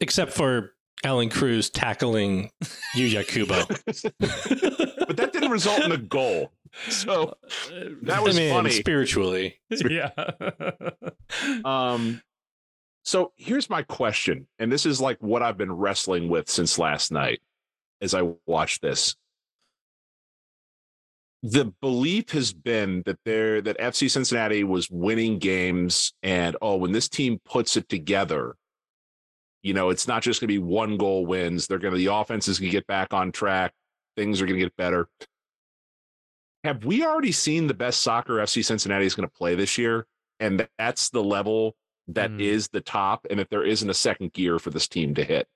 except for Allan Cruz tackling Yuya Kubo. but that didn't result in a goal. So that was I mean, funny spiritually. yeah. um so here's my question and this is like what I've been wrestling with since last night as I watch this. The belief has been that there that FC Cincinnati was winning games, and oh, when this team puts it together, you know, it's not just going to be one goal wins. They're going to the offense is going to get back on track. Things are going to get better. Have we already seen the best soccer FC Cincinnati is going to play this year? And that's the level that mm. is the top, and if there isn't a second gear for this team to hit.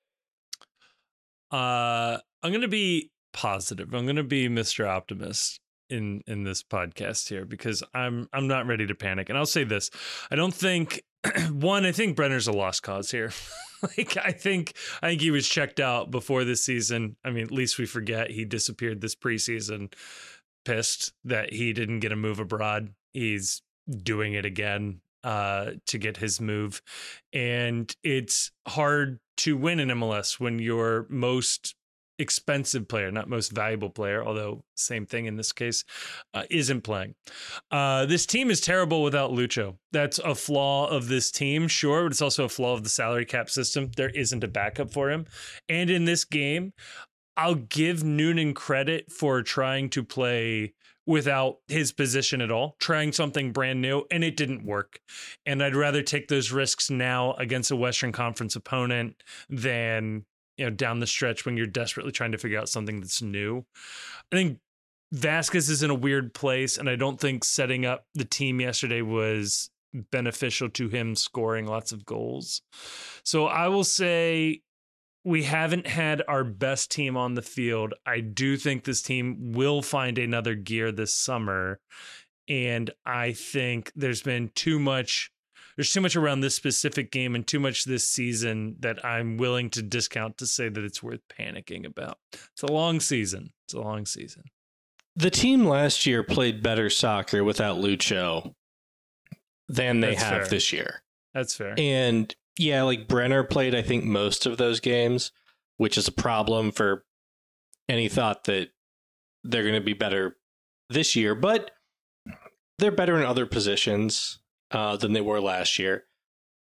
Uh, I'm going to be positive. I'm going to be Mr. Optimist in in this podcast here because I'm I'm not ready to panic. And I'll say this: I don't think one. I think Brenner's a lost cause here. like I think I think he was checked out before this season. I mean, at least we forget he disappeared this preseason. Pissed that he didn't get a move abroad. He's doing it again uh, to get his move, and it's hard to win in MLS when your most expensive player, not most valuable player, although same thing in this case, uh, isn't playing. Uh, this team is terrible without Lucho. That's a flaw of this team, sure, but it's also a flaw of the salary cap system. There isn't a backup for him. And in this game, I'll give Noonan credit for trying to play without his position at all, trying something brand new, and it didn't work. And I'd rather take those risks now against a Western Conference opponent than you know down the stretch when you're desperately trying to figure out something that's new. I think Vazquez is in a weird place, and I don't think setting up the team yesterday was beneficial to him scoring lots of goals. So I will say we haven't had our best team on the field. I do think this team will find another gear this summer. And I think there's been too much there's too much around this specific game and too much this season that I'm willing to discount to say that it's worth panicking about. It's a long season. It's a long season. The team last year played better soccer without Lucho than they That's have fair. this year. That's fair. And yeah, like Brenner played, I think, most of those games, which is a problem for any thought that they're going to be better this year. But they're better in other positions uh, than they were last year.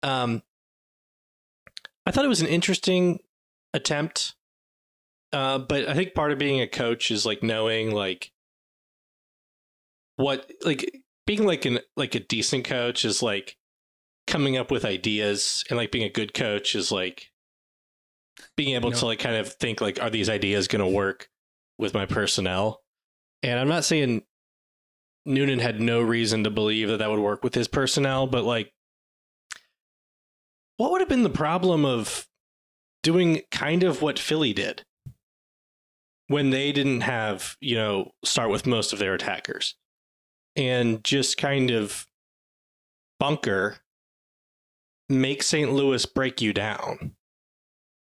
Um, I thought it was an interesting attempt, uh, but I think part of being a coach is like knowing like what like being like an like a decent coach is like coming up with ideas, and like being a good coach is like being able to like kind of think like are these ideas going to work with my personnel and i'm not saying Noonan had no reason to believe that that would work with his personnel, but like, what would have been the problem of doing kind of what Philly did when they didn't have, you know, start with most of their attackers and just kind of bunker, make St. Louis break you down,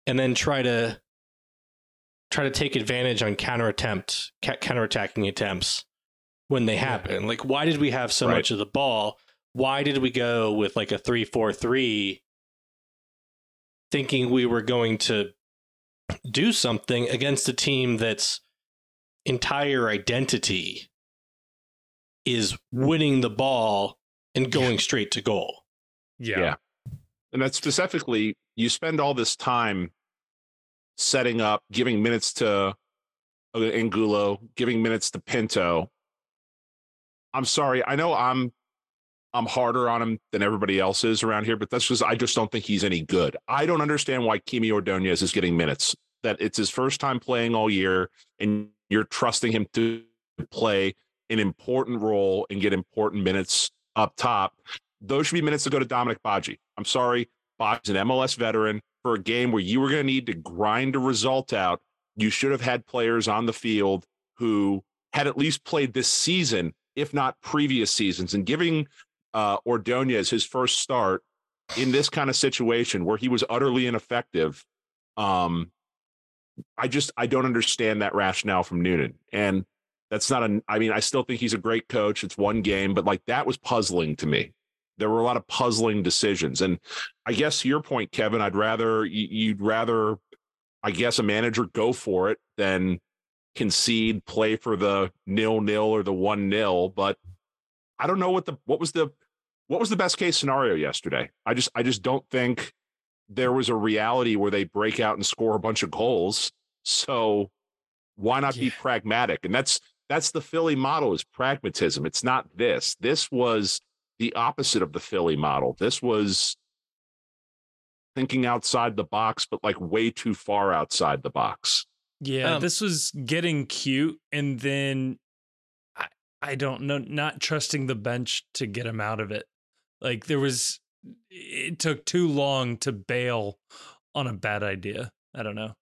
and then try to try to take advantage on counter attempt counter attacking attempts when they happen. Like, why did we have so right. much of the ball? Why did we go with like a three four three, thinking we were going to do something against a team that's entire identity is winning the ball and going straight to goal. Yeah. yeah. And that's specifically, you spend all this time setting up, giving minutes to Angulo, giving minutes to Pinto, I'm sorry. I know I'm I'm harder on him than everybody else is around here, but that's just I just don't think he's any good. I don't understand why Kimi Ordonez is getting minutes. That it's his first time playing all year, and you're trusting him to play an important role and get important minutes up top. Those should be minutes to go to Dominic Badji. I'm sorry, Badji's an MLS veteran for a game where you were going to need to grind a result out. You should have had players on the field who had at least played this season, if not previous seasons, and giving uh, Ordonez his first start in this kind of situation where he was utterly ineffective. Um, I just I don't understand that rationale from Noonan, and that's not a. I mean, I still think he's a great coach. It's one game, but like that was puzzling to me. There were a lot of puzzling decisions, and I guess your point, Kevin, I'd rather you'd rather, I guess, a manager go for it than concede, play for the nil nil or the one nil. But I don't know what the what was the what was the best case scenario yesterday? I just I just don't think there was a reality where they break out and score a bunch of goals. So why not yeah. be pragmatic? And that's that's the Philly model is pragmatism. It's not this. This was the opposite of the Philly model. This was thinking outside the box, but like way too far outside the box. Yeah, um, this was getting cute and then I, I don't know, not trusting the bench to get him out of it. Like there was, it took too long to bail on a bad idea. I don't know.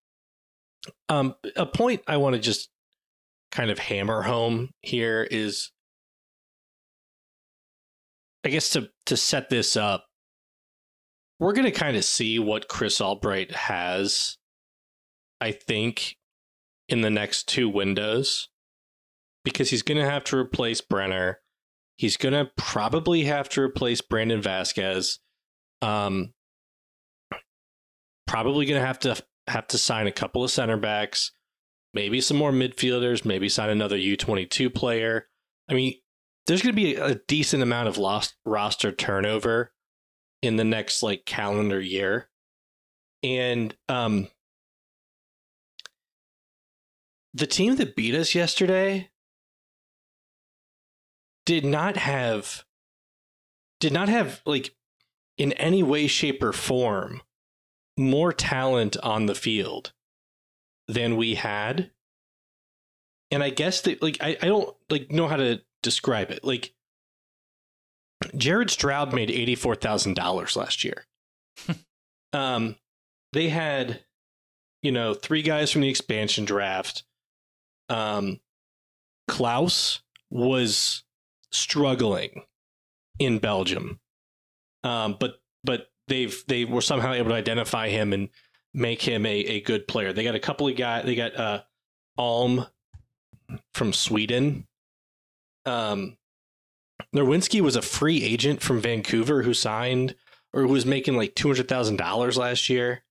Um, a point I want to just kind of hammer home here is, I guess to to set this up, we're going to kind of see what Chris Albright has. I think in the next two windows because he's going to have to replace Brenner He's going to probably have to replace Brandon Vazquez. Um, probably going to have to have to sign a couple of center backs, maybe some more midfielders, maybe sign another U22 player. I mean, there's going to be a decent amount of lost roster turnover in the next like calendar year. And um the team that beat us yesterday did not have did not have like in any way shape or form more talent on the field than we had. And i guess that like I, I don't like know how to describe it. Like jared stroud made $84000 last year. Um they had you know three guys from the expansion draft um Klauss was struggling in Belgium. Um, but but they've they were somehow able to identify him and make him a, a good player. They got a couple of guys. They got uh, Alm from Sweden. Um, Nerwinski was a free agent from Vancouver who signed or who was making like two hundred thousand dollars last year,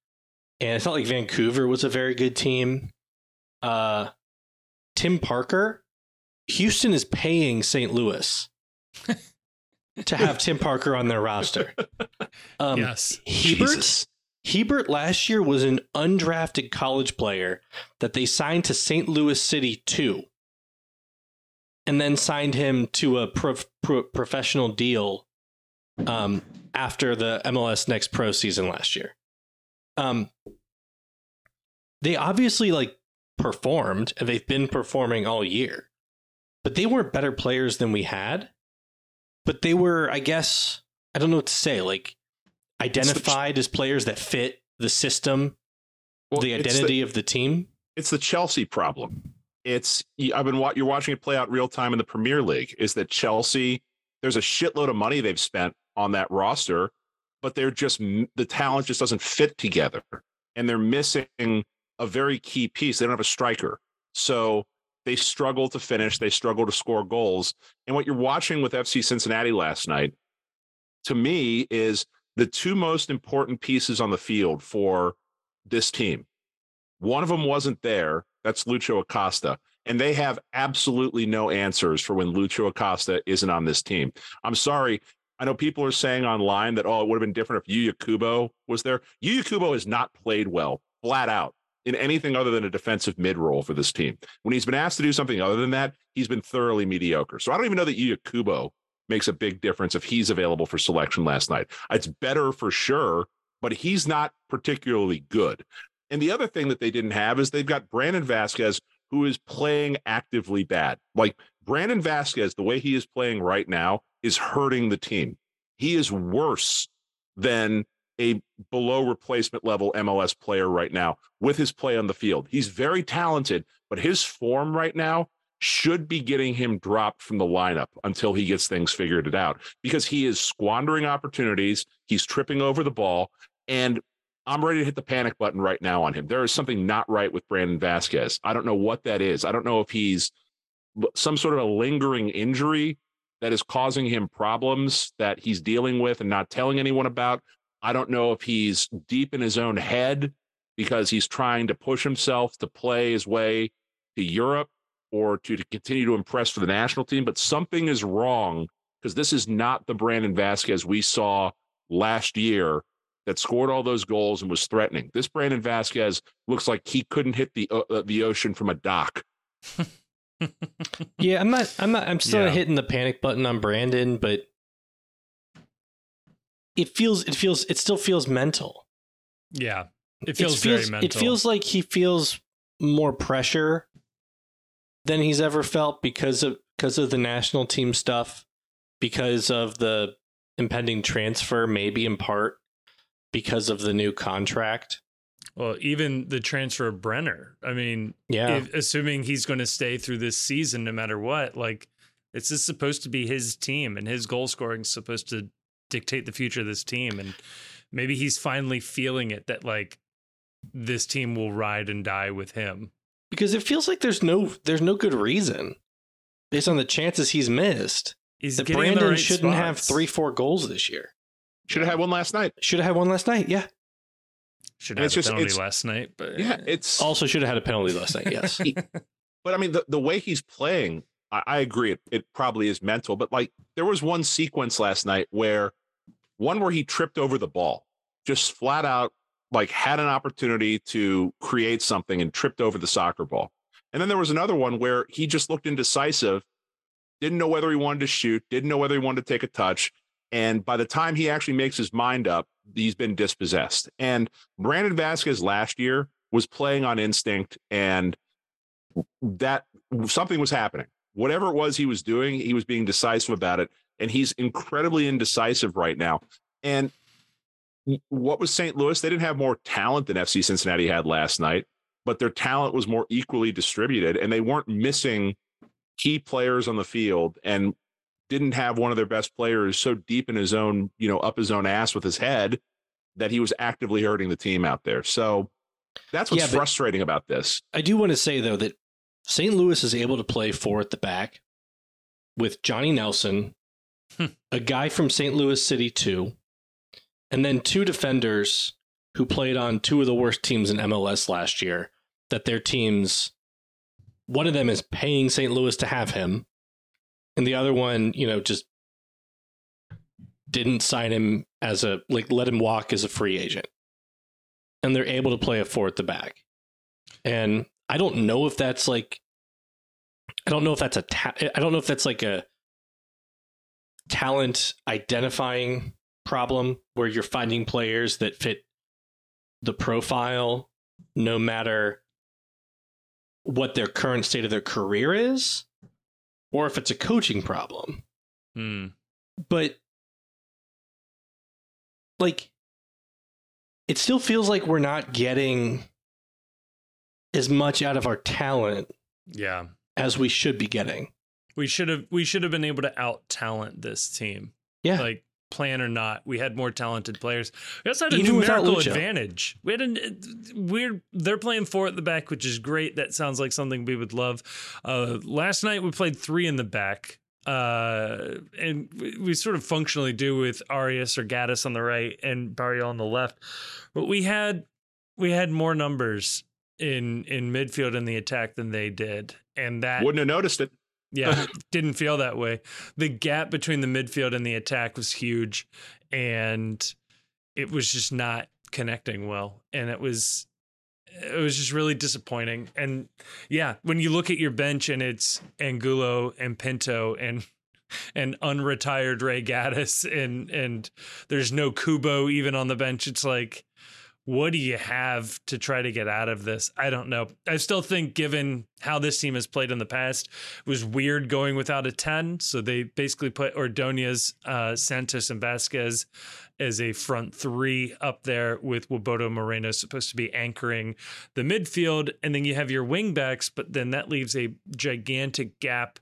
and it's not like Vancouver was a very good team. Uh, Tim Parker Houston is paying St. Louis to have Tim Parker on their roster. Um, yes. Hiebert, Hiebert last year was an undrafted college player that they signed to St. Louis City 2 and then signed him to a prof- pro- professional deal um, after the MLS Next Pro season last year. Um, they obviously like performed and they've been performing all year but they weren't better players than we had. But they were, I guess, I don't know what to say, like identified as players that fit the system, well, the identity the, of the team. It's the Chelsea problem. It's I've been you're watching it play out real time in the Premier League. Is that Chelsea? There's a shitload of money they've spent on that roster, but they're just the talent just doesn't fit together, and they're missing a very key piece. They don't have a striker, so they struggle to finish, they struggle to score goals. And what you're watching with FC Cincinnati last night, to me, is the two most important pieces on the field for this team. One of them wasn't there. That's Lucho Acosta. And they have absolutely no answers for when Lucho Acosta isn't on this team. I'm sorry. I know people are saying online that, oh, it would have been different if Yuya Kubo was there. Yuya Kubo has not played well, flat out in anything other than a defensive mid role for this team. When he's been asked to do something other than that, he's been thoroughly mediocre. So I don't even know that Yuya Kubo makes a big difference if he's available for selection last night. It's better for sure, but he's not particularly good. And the other thing that they didn't have is they've got Brandon Vazquez, who is playing actively bad, like Brandon Vazquez, the way he is playing right now, is hurting the team. He is worse than a below replacement level MLS player right now with his play on the field. He's very talented, but his form right now should be getting him dropped from the lineup until he gets things figured it out because he is squandering opportunities. He's tripping over the ball. And I'm ready to hit the panic button right now on him. There is something not right with Brandon Vazquez. I don't know what that is. I don't know if he's some sort of a lingering injury that is causing him problems that he's dealing with and not telling anyone about. I don't know if he's deep in his own head because he's trying to push himself to play his way to Europe or to, to continue to impress for the national team, but something is wrong because this is not the Brandon Vazquez we saw last year that scored all those goals and was threatening. This Brandon Vazquez looks like he couldn't hit the uh, the ocean from a dock. yeah, I'm not. I'm not. I'm still Yeah. hitting the panic button on Brandon, but it feels. It feels. It still feels mental. Yeah. It It feels, very mental. It feels like he feels more pressure than he's ever felt because of because of the national team stuff, because of the impending transfer, maybe in part because of the new contract. well, even the transfer of Brenner. I mean, Yeah, if, assuming he's going to stay through this season no matter what, like this is supposed to be his team and his goal scoring is supposed to dictate the future of this team. And maybe he's finally feeling it that like this team will ride and die with him. because it feels like there's no there's no good reason based on the chances he's missed He's that getting the Brandon right shouldn't have three four goals this year. Should have had one last night. Should have had one last night. Yeah. Should have it's a just- penalty last night, but Yeah, it's Also should have had a penalty last night. Yes. But I mean, the, the way he's playing, I, I agree. It, it probably is mental. But like, there was one sequence last night where one where he tripped over the ball, just flat out, like had an opportunity to create something and tripped over the soccer ball. And then there was another one where he just looked indecisive, didn't know whether he wanted to shoot, didn't know whether he wanted to take a touch. And by the time he actually makes his mind up, he's been dispossessed. And Brandon Vazquez last year was playing on instinct and that something was happening. Whatever it was he was doing, he was being decisive about it. And he's incredibly indecisive right now. And what was St. Louis? They didn't have more talent than FC Cincinnati had last night, but their talent was more equally distributed and they weren't missing key players on the field and didn't have one of their best players so deep in his own, you know, up his own ass with his head that he was actively hurting the team out there. So that's what's Yeah, frustrating about this. I do want to say though that St. Louis is able to play four at the back with Johnny Nelson. A guy from St. Louis City too, and then two defenders who played on two of the worst teams in MLS last year. That their teams, one of them is paying St. Louis to have him, and the other one, you know, just didn't sign him as a like let him walk as a free agent. And they're able to play a four at the back. And I don't know if that's like I don't know if that's a ta- I don't know if that's like a talent identifying problem where you're finding players that fit the profile no matter what their current state of their career is or if it's a coaching problem Hmm. but like it still feels like we're not getting as much out of our talent yeah. as we should be getting. We should have we should have been able to out talent this team. Yeah. Like plan or not, we had more talented players. We also had a Even numerical advantage. We had a weird. They're playing four at the back, which is great. That sounds like something we would love. Uh, last night we played three in the back, uh, and we, we sort of functionally do with Arias or Gaddis on the right and Barreal on the left. But we had we had more numbers in in midfield in the attack than they did, and that Wouldn't have noticed it. Yeah, didn't feel that way. The gap between the midfield and the attack was huge, and it was just not connecting well. And it was it was just really disappointing. And yeah, when you look at your bench and it's Angulo and Pinto and and unretired Ray Gaddis and and there's no Kubo even on the bench, it's like what do you have to try to get out of this? I don't know. I still think, given how this team has played in the past, it was weird going without a 10. So they basically put Ordonez, uh, Santos, and Vazquez as a front three up there with Nwobodo Moreno supposed to be anchoring the midfield. And then you have your wingbacks, but then that leaves a gigantic gap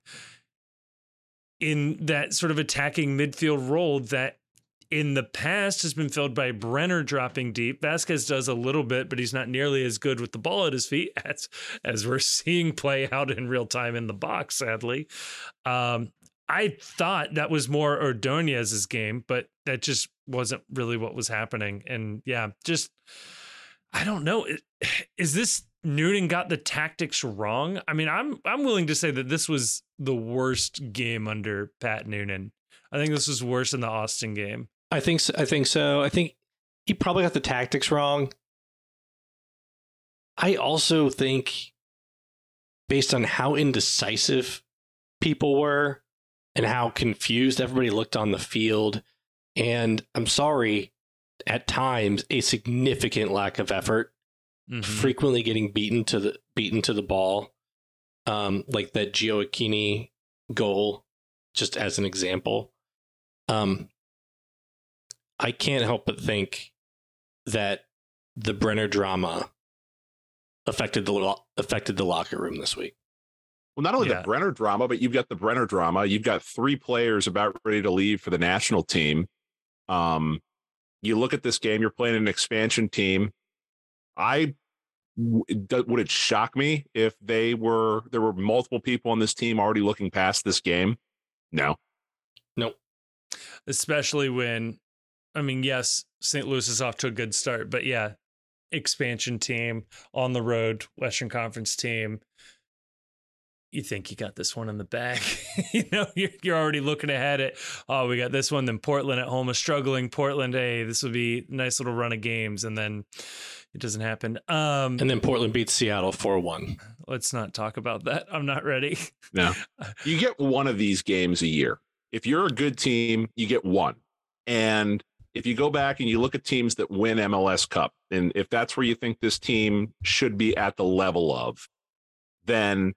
in that sort of attacking midfield role that in the past has been filled by Brenner dropping deep. Vazquez does a little bit, but he's not nearly as good with the ball at his feet as as we're seeing play out in real time in the box. Sadly, um, I thought that was more Ordonez's game, but that just wasn't really what was happening. And yeah, just I don't know. Is this Noonan got the tactics wrong? I mean, I'm I'm willing to say that this was the worst game under Pat Noonan. I think this was worse than the Austin game. I think so, I think so. I think he probably got the tactics wrong. I also think based on how indecisive people were and how confused everybody looked on the field and I'm sorry at times a significant lack of effort mm-hmm. frequently getting beaten to the beaten to the ball um like that Gioacchini goal just as an example um I can't help but think that the Brenner drama affected the affected the locker room this week. Well, not only yeah. the Brenner drama, but you've got the Brenner drama. You've got three players about ready to leave for the national team. Um, you look at this game. You're playing an expansion team. I would it shock me if they were there were multiple people on this team already looking past this game? No, nope. Especially when I mean, yes, St. Louis is off to a good start, but yeah, expansion team on the road, Western Conference team. You think you got this one in the bag. you know, you're, you're already looking ahead at, oh, we got this one. Then Portland at home, a struggling Portland. Hey, this would be a nice little run of games. And then it doesn't happen. Um, and then Portland beats Seattle 4 1. Let's not talk about that. I'm not ready. No. You get one of these games a year. If you're a good team, you get one. And if you go back and you look at teams that win MLS Cup, and if that's where you think this team should be at the level of, then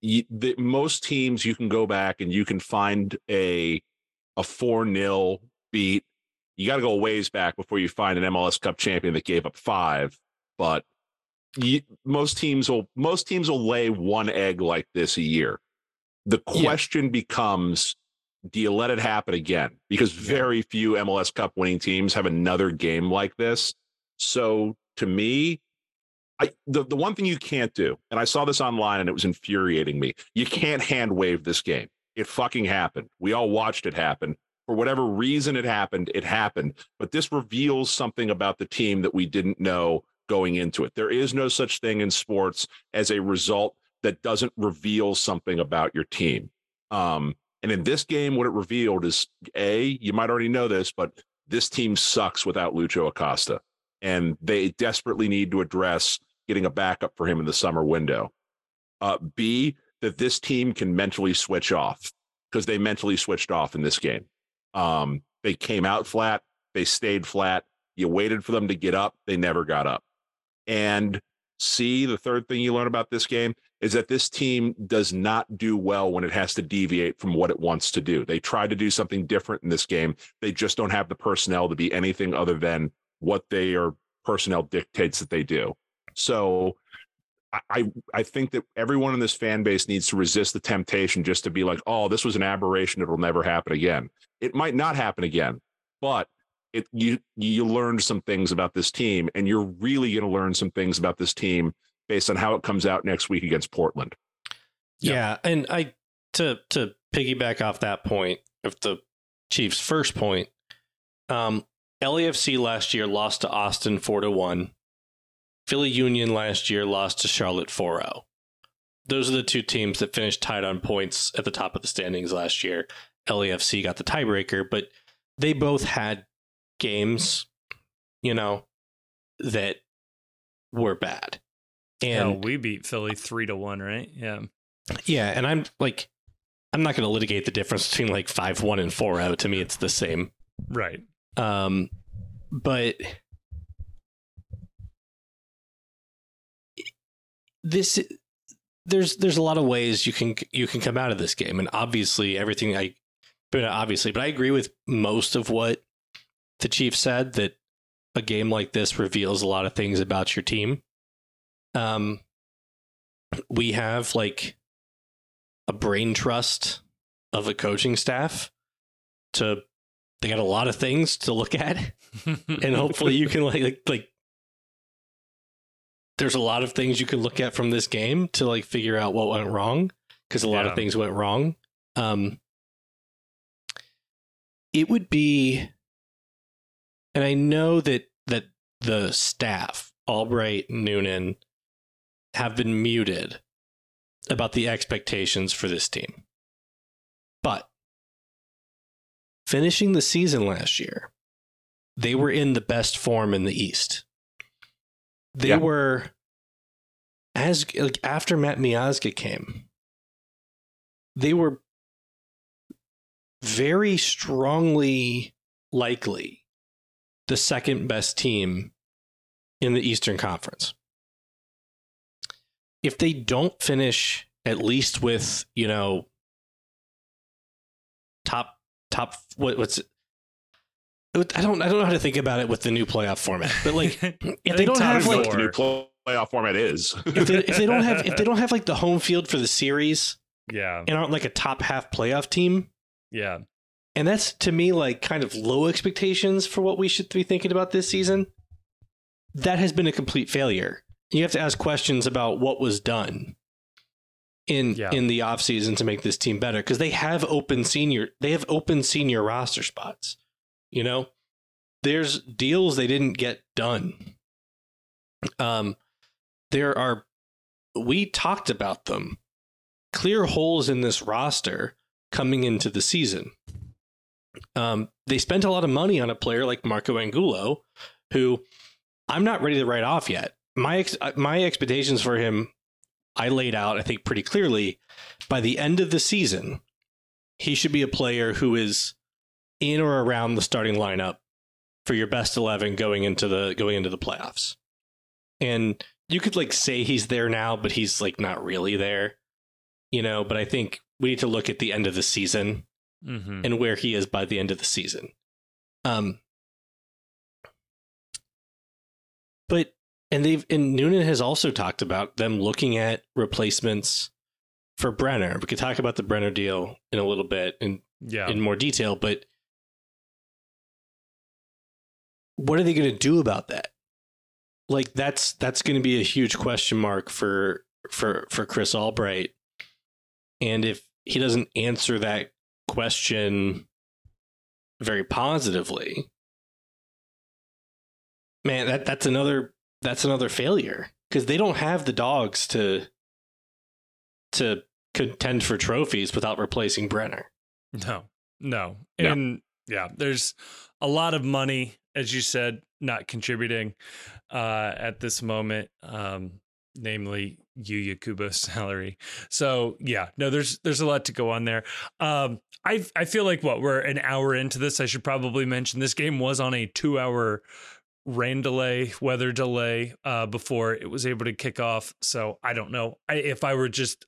you, the, most teams you can go back and you can find a a four 0 beat. You got to go ways back before you find an MLS Cup champion that gave up five. But you, most teams will most teams will lay one egg like this a year. The question yeah. becomes do you let it happen again? Because very few MLS Cup winning teams have another game like this. So to me, I the, the one thing you can't do, and I saw this online and it was infuriating me, you can't hand wave this game. It fucking happened. We all watched it happen. For whatever reason it happened, it happened. But this reveals something about the team that we didn't know going into it. There is no such thing in sports as a result that doesn't reveal something about your team. Um, and in this game, what it revealed is A, you might already know this, but this team sucks without Lucho Acosta. And they desperately need to address getting a backup for him in the summer window. Uh, B, that this team can mentally switch off because they mentally switched off in this game. Um, they came out flat, they stayed flat. You waited for them to get up, they never got up. And C, the third thing you learn about this game is that this team does not do well when it has to deviate from what it wants to do. They try to do something different in this game. They just don't have the personnel to be anything other than what their personnel dictates that they do. So I I think that everyone in this fan base needs to resist the temptation just to be like, oh, this was an aberration. It'll never happen again. It might not happen again, but it you you learned some things about this team, and you're really going to learn some things about this team based on how it comes out next week against Portland. Yeah, yeah and I to to piggyback off that point of the Chiefs' first point, um, LAFC last year lost to Austin four to one. Philly Union last year lost to Charlotte 4-0. Those are the two teams that finished tied on points at the top of the standings last year. LAFC got the tiebreaker, but they both had games, you know, that were bad. And Hell, we beat Philly three to one, right? Yeah. Yeah, and I'm like, I'm not going to litigate the difference between like five one and four out. To me, it's the same. Right. Um, but this there's there's a lot of ways you can you can come out of this game, and obviously everything I, but obviously, but I agree with most of what the chief said that a game like this reveals a lot of things about your team. Um, we have like a brain trust of a coaching staff to they got a lot of things to look at and hopefully you can like, like like there's a lot of things you can look at from this game to like figure out what went wrong because a lot Yeah. of things went wrong um it would be and i know that that the staff albright noonan have been muted about the expectations for this team but finishing the season last year they were in the best form in the east they Yeah. were as like after Matt Miazga came, they were very strongly likely the second best team in the Eastern Conference. If they don't finish at least with, you know, top top what, what's it? I don't I don't know how to think about it with the new playoff format. But like if they don't have What like four. the new play- playoff format is. if they, if they don't have if they don't have like the home field for the series yeah, and aren't like a top half playoff team, yeah, and that's to me like kind of low expectations for what we should be thinking about this season. That has been a complete failure. You have to ask questions about what was done in Yeah. in the offseason to make this team better because they have open senior they have open senior roster spots. You know, there's deals they didn't get done. Um, there are we talked about them clear holes in this roster coming into the season. Um, they spent a lot of money on a player like Marco Angulo, who I'm not ready to write off yet. My ex- uh, my expectations for him, I laid out, I think, pretty clearly. By the end of the season, he should be a player who is in or around the starting lineup for your best eleven going into the going into the playoffs. And you could like say he's there now, but he's like not really there, you know. But I think we need to look at the end of the season hmm and where he is by the end of the season. Um, but and they've and Noonan has also talked about them looking at replacements for Brenner. We could talk about the Brenner deal in a little bit in yeah. in more detail, but what are they going to do about that? Like that's that's going to be a huge question mark for for for Chris Albright. And if he doesn't answer that question very positively, man, that that's another that's another failure because they don't have the dogs to to contend for trophies without replacing Brenner. No, no. And yeah, there's a lot of money, as you said, not contributing uh, at this moment, um, namely Yuya Kubo's salary. So yeah, no, there's there's a lot to go on there. Um, I I feel like what we're an hour into this. I should probably mention this game was on a two hour rain delay, weather delay uh, before it was able to kick off. So I don't know. I, if I were just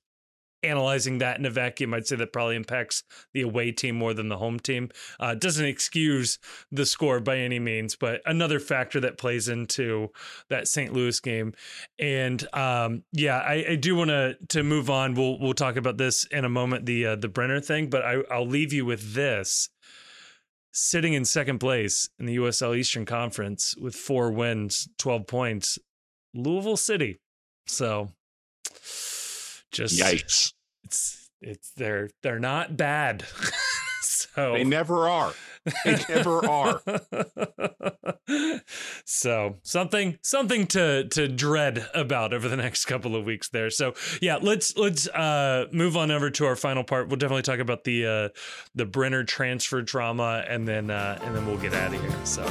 analyzing that in a vacuum, I'd say that probably impacts the away team more than the home team. Uh, doesn't excuse the score by any means, but another factor that plays into that St. Louis game. And um, yeah, I, I do want to to move on. We'll we'll talk about this in a moment, the uh, the Brenner thing, but I, I'll leave you with this. Sitting in second place in the USL Eastern Conference with four wins, 12 points, Louisville City. So just Yikes. it's it's they're they're not bad. so They never are. They never are. so something something to to dread about over the next couple of weeks there. So yeah, let's let's uh move on over to our final part. We'll definitely talk about the uh the Brenner transfer drama and then uh and then we'll get out of here. So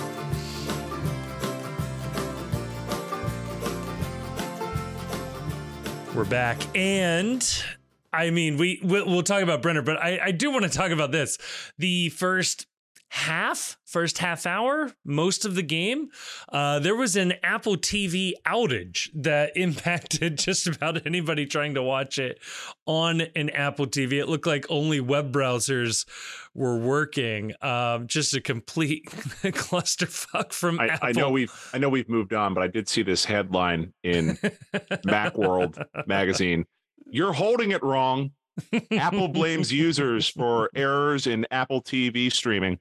We're back and I mean, we we'll, talk about Brenner, but I, I do want to talk about this. The first half, first half hour, most of the game, uh, there was an Apple TV outage that impacted just about anybody trying to watch it on an Apple TV. It looked like only web browsers were working. Um, just a complete clusterfuck from I, Apple. I know we've I know we've moved on, but I did see this headline in Macworld magazine. You're holding it wrong. Apple blames users for errors in Apple TV streaming.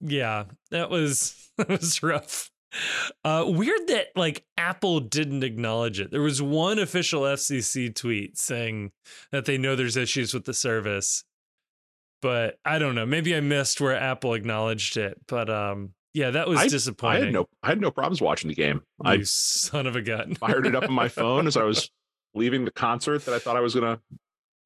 Yeah, that was that was rough. Uh, weird that like Apple didn't acknowledge it. There was one official FCC tweet saying that they know there's issues with the service, but I don't know. Maybe I missed where Apple acknowledged it. But um, yeah, that was I- disappointing. I had no I had no problems watching the game. you I son of a gun. fired it up on my phone as I was leaving the concert that I thought I was gonna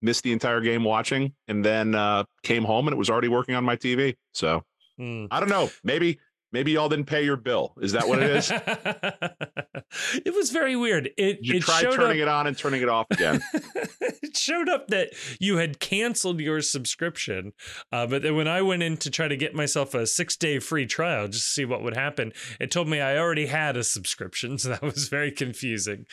miss the entire game watching, and then uh, came home and it was already working on my TV. So Hmm. I don't know. Maybe maybe y'all didn't pay your bill. Is that what it is? it was very weird. It You it try turning up, it on and turning it off again. it showed up that you had canceled your subscription. Uh, but then when I went in to try to get myself a six day free trial just to see what would happen, it told me I already had a subscription. So that was very confusing.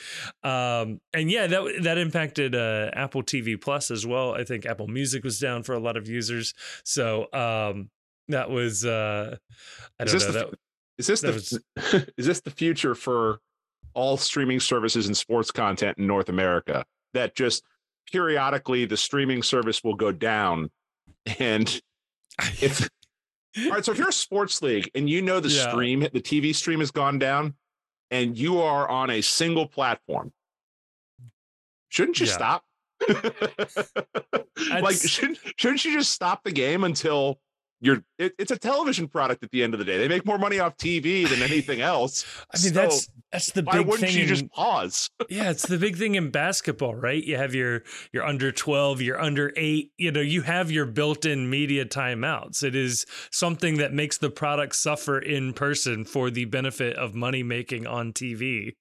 Um, and yeah, that that impacted uh, Apple TV Plus as well. I think Apple Music was down for a lot of users. So um, that was, uh, I Is don't this know. the That, Is this the is this the future for all streaming services and sports content in North America? That just periodically the streaming service will go down, and it's all right. So if you're a sports league and you know the Yeah. stream, the TV stream has gone down, and you are on a single platform, shouldn't you Yeah. stop? like shouldn't shouldn't you just stop the game until you're it, it's a television product at the end of the day they make more money off tv than anything else I mean, So, that's that's the why big wouldn't thing. you in- just pause yeah, it's the big thing in basketball, right? You have your your under 12, your under 8, you know, you have your built-in media timeouts. It is something that makes the product suffer in person for the benefit of money making on TV.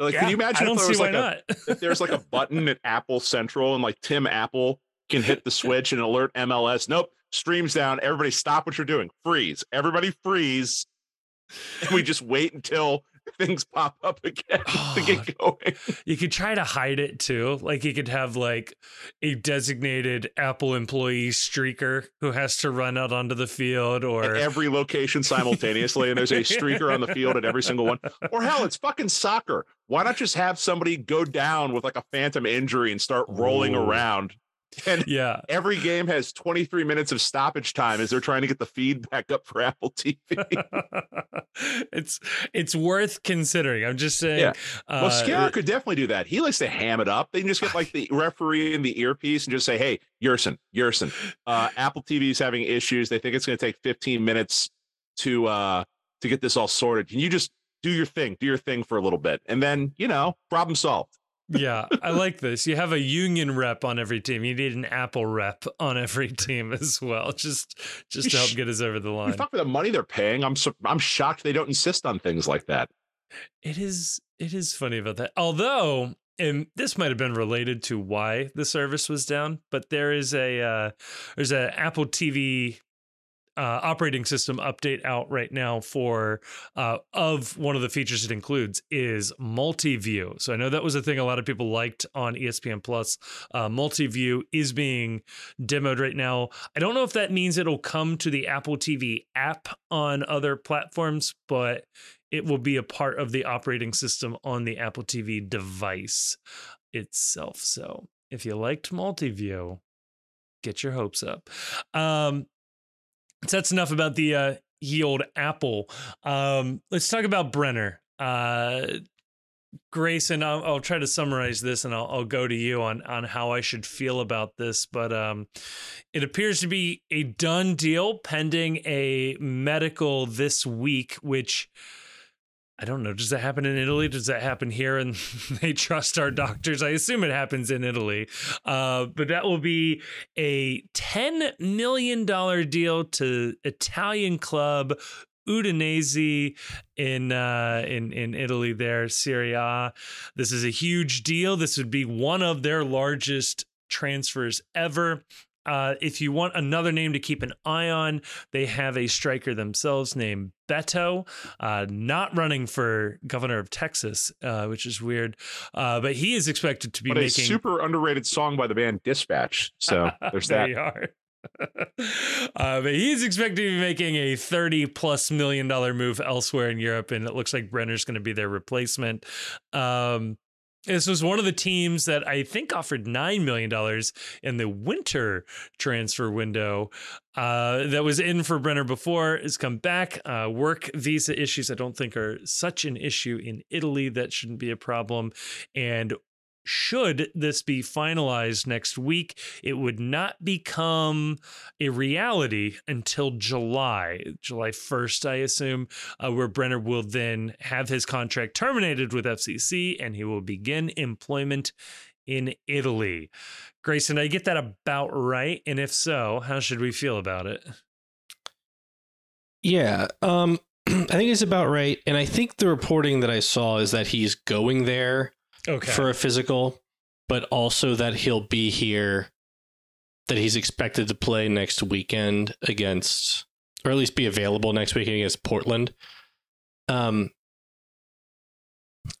like Yeah, can you imagine I don't if there see was why like a not. if there's like a button at apple central and like tim apple can hit the switch and alert mls nope streams down everybody stop what you're doing freeze everybody freeze and we just wait until things pop up again to get going you could try to hide it too. Like you could have like a designated Apple employee streaker who has to run out onto the field or at every location simultaneously, and there's a streaker on the field at every single one. Or hell, it's fucking soccer. Why not just have somebody go down with like a phantom injury and start rolling Ooh. around? And yeah. every game has 23 minutes of stoppage time as they're trying to get the feed back up for Apple TV. it's it's worth considering. I'm just saying. Yeah. Uh, well, Scarra could definitely do that. He likes to ham it up. They can just get like the referee in the earpiece and just say, "Hey, Yerson, Yerson, uh, Apple TV is having issues. They think it's going to take 15 minutes to uh to get this all sorted. Can you just do your thing, do your thing for a little bit, and then you know, problem solved." Yeah, I like this. You have a union rep on every team. You need an Apple rep on every team as well, just just to help get us over the line. fuck the money they're paying. I'm sur- I'm shocked they don't insist on things like that. It is it is funny about that. Although, and this might have been related to why the service was down, but there is a uh, there's a Apple TV uh, operating system update out right now for uh, of one of the features it includes is multi-view. So I know that was a thing a lot of people liked on ESPN Plus. Uh, multi-view is being demoed right now. I don't know if that means it'll come to the Apple TV app on other platforms, but it will be a part of the operating system on the Apple TV device itself. So if you liked multi-view, get your hopes up. Um, so that's enough about the uh, ye old Apple. Um, let's talk about Brenner. Uh, Grayson, I'll, I'll try to summarize this, and I'll, I'll go to you on on how I should feel about this. But um, it appears to be a done deal, pending a medical this week, which. I don't know. Does that happen in Italy? Does that happen here? And they trust our doctors. I assume it happens in Italy. Uh, but that will be a $10 million deal to Italian club Udinese in uh, in in Italy. There, Serie A. This is a huge deal. This would be one of their largest transfers ever. Uh, if you want another name to keep an eye on, they have a striker themselves named Beto, uh, not running for governor of Texas, uh, which is weird. Uh, but he is expected to be But a making. super underrated song by the band Dispatch. So there's there that. you are. uh, but he's expected to be making a 30 plus million dollar move elsewhere in Europe, and it looks like Brenner's going to be their replacement. Um, this was one of the teams that I think offered $9 million in the winter transfer window uh, that was in for Brenner before, has come back. Uh, work visa issues, I don't think, are such an issue in Italy. That shouldn't be a problem. And should this be finalized next week, it would not become a reality until July, July 1st, I assume, uh, where Brenner will then have his contract terminated with FCC and he will begin employment in Italy. Grayson, I get that about right? And if so, how should we feel about it? Yeah, um, I think it's about right. And I think the reporting that I saw is that he's going there Okay. for a physical, but also that he'll be here, that he's expected to play next weekend against, or at least be available next weekend against Portland. Um,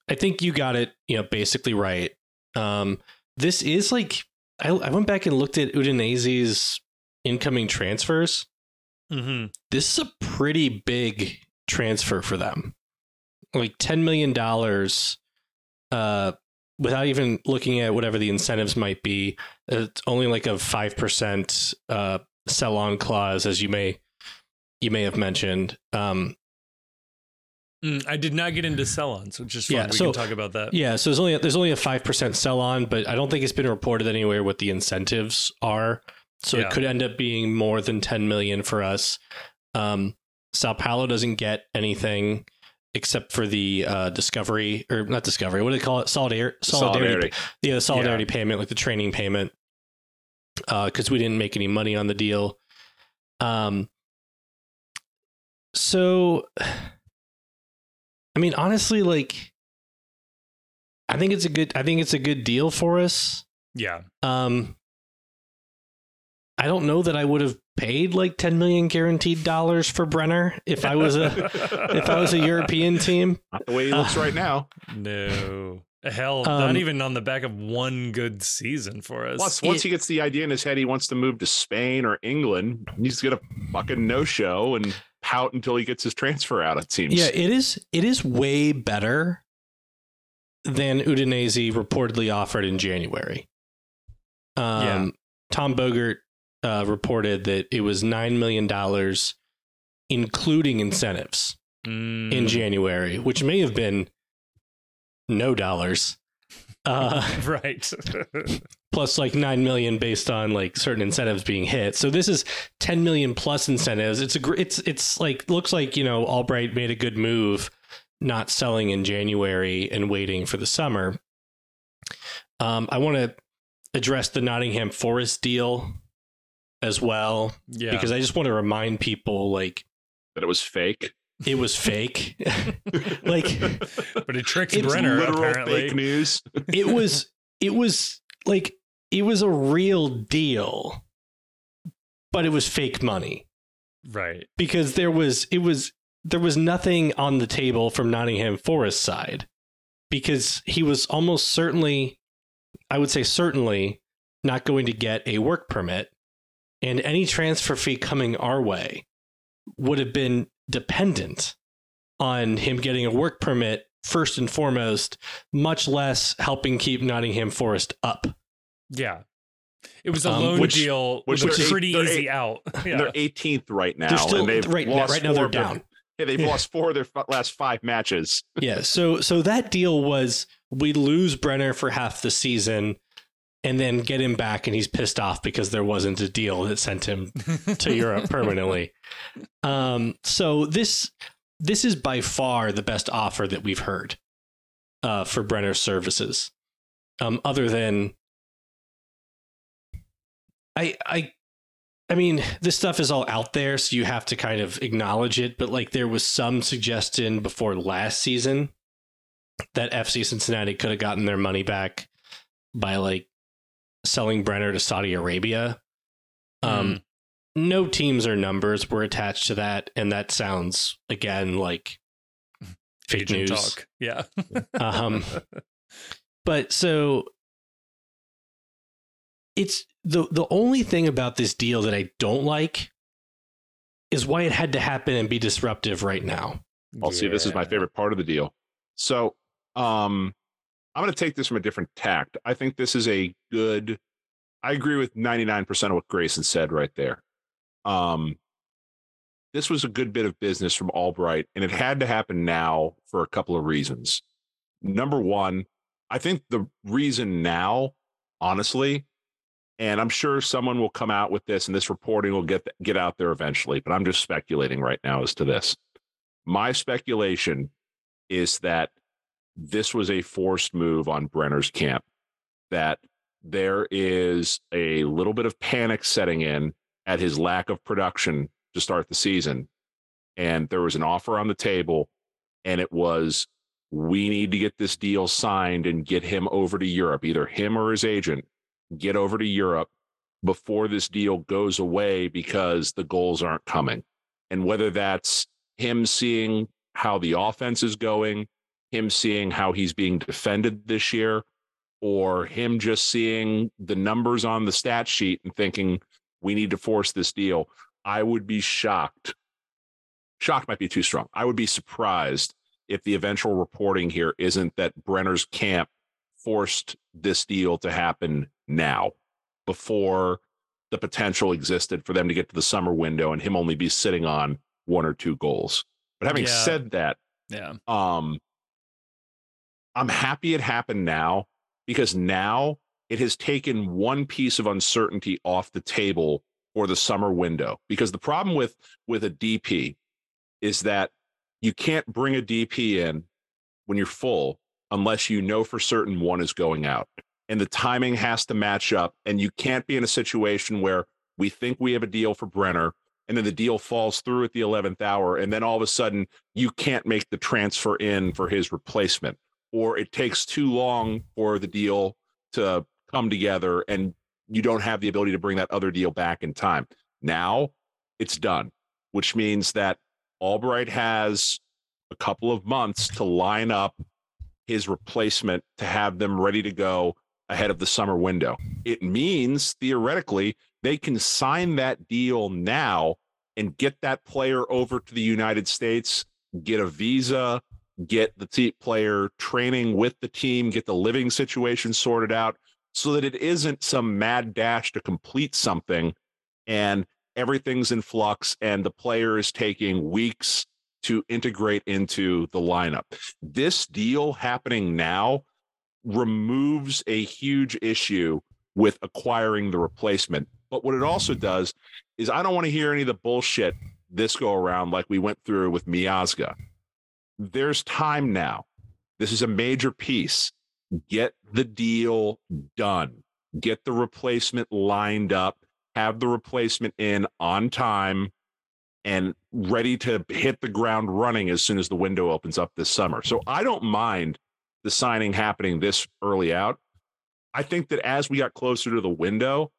I think you got it, you know, basically right. Um, this is like I, I went back and looked at Udinese's incoming transfers. Mm-hmm. This is a pretty big transfer for them, like ten million dollars uh, without even looking at whatever the incentives might be, it's only like a five percent uh, sell on clause, as you may you may have mentioned. Um, Mm, I did not get into sell-ons, which is fun. Yeah, we so- can talk about that. yeah, so there's only there's only a five percent sell on, but I don't think it's been reported anywhere what the incentives are. So Yeah. it could end up being more than ten million for us. Um, Sao Paulo doesn't get anything except for the uh, discovery or not discovery. What do they call it? Solidar- solidarity. Solidarity. Yeah, the solidarity payment, like the training payment, because we didn't make any money on the deal. Um. So, I mean, honestly, like, I think it's a good. I think it's a good deal for us. Yeah. Um. I don't know that I would have paid like ten million guaranteed dollars for Brenner if I was a if I was a European team. Not the way he looks right now. No. Hell, Um, not even on the back of one good season for us. Plus, once he gets the idea in his head he wants to move to Spain or England, he's gonna fucking no show and pout until he gets his transfer out. It seems. Yeah, it is. It is way better than Udinese reportedly offered in January. Um, Yeah. Tom Bogert uh, reported that it was nine million dollars, including incentives, Mm. in January, which may have been no dollars. Uh, right. plus like 9 million based on like certain incentives being hit. So this is 10 million plus incentives. It's a gr- it's it's like looks like, you know, Albright made a good move not selling in January and waiting for the summer. Um I want to address the Nottingham Forest deal as well yeah. because I just want to remind people like that it was fake. it was fake. like but it tricked It's Brenner literal apparently. fake news. it was it was like it was a real deal but it was fake money Right. because there was it was there was nothing on the table from Nottingham Forest side because he was almost certainly I would say certainly not going to get a work permit and any transfer fee coming our way would have been dependent on him getting a work permit first and foremost much less helping keep Nottingham Forest up Yeah. It was a Um, loan which- deal which was a they're eight- pretty easy eight- out. And Yeah. They're 18th right now, They're still and they've right now, lost right now four they're of their- down Yeah, they've lost four of their f- last five matches. yeah so so that deal was we lose brenner for half the season and then get him back and he's pissed off because there wasn't a deal that sent him to europe permanently um so this this is by far the best offer that we've heard uh for brenner's services um other than i i I mean, this stuff is all out there, so you have to kind of acknowledge it. But like, there was some suggestion before last season that FC Cincinnati could have gotten their money back by like selling Brenner to Saudi Arabia Um, no teams or numbers were attached to that, and that sounds again like fake Agent news. talk. Yeah. Um, but so it's the the only thing about this deal that I don't like is why it had to happen and be disruptive right now. I'll see. This is my favorite part of the deal. So, um, I'm going to take this from a different tact. I think this is a good. I agree with 99% of what Grayson said right there. Um, this was a good bit of business from Albright, and it had to happen now for a couple of reasons. Number one, I think the reason now, honestly, and I'm sure someone will come out with this, and this reporting will get get out there eventually. But I'm just speculating right now as to this. My speculation is that this was a forced move on Brenner's camp, that there is a little bit of panic setting in at his lack of production to start the season. And there was an offer on the table, and it was we need to get this deal signed and get him over to Europe, either him or his agent, get over to Europe before this deal goes away because the goals aren't coming. And whether that's him seeing how the offense is going, him seeing how he's being defended this year, or him just seeing the numbers on the stat sheet and thinking we need to force this deal, I would be shocked. Shocked might be too strong. I would be surprised if the eventual reporting here isn't that Brenner's camp forced this deal to happen now before the potential existed for them to get to the summer window and him only be sitting on one or two goals. But having Yeah. said that, Yeah. um I'm happy it happened now because now it has taken one piece of uncertainty off the table for the summer window. Because the problem with with a DP is that you can't bring a DP in when you're full unless you know for certain one is going out. And the timing has to match up and you can't be in a situation where we think we have a deal for Brenner and then the deal falls through at the 11th hour and then all of a sudden you can't make the transfer in for his replacement or it takes too long for the deal to come together and you don't have the ability to bring that other deal back in time. Now it's done, which means that Albright has a couple of months to line up his replacement to have them ready to go ahead of the summer window. It means theoretically they can sign that deal now and get that player over to the United States, get a visa, get the team player training with the team, get the living situation sorted out so that it isn't some mad dash to complete something and everything's in flux and the player is taking weeks to integrate into the lineup. This deal happening now removes a huge issue with acquiring the replacement. But what it also does is I don't want to hear any of the bullshit this go around like we went through with Miazga. There's time now. This is a major piece. Get the deal done. Get the replacement lined up. Have the replacement in on time and ready to hit the ground running as soon as the window opens up this summer. So I don't mind the signing happening this early out. I think that as we got closer to the window,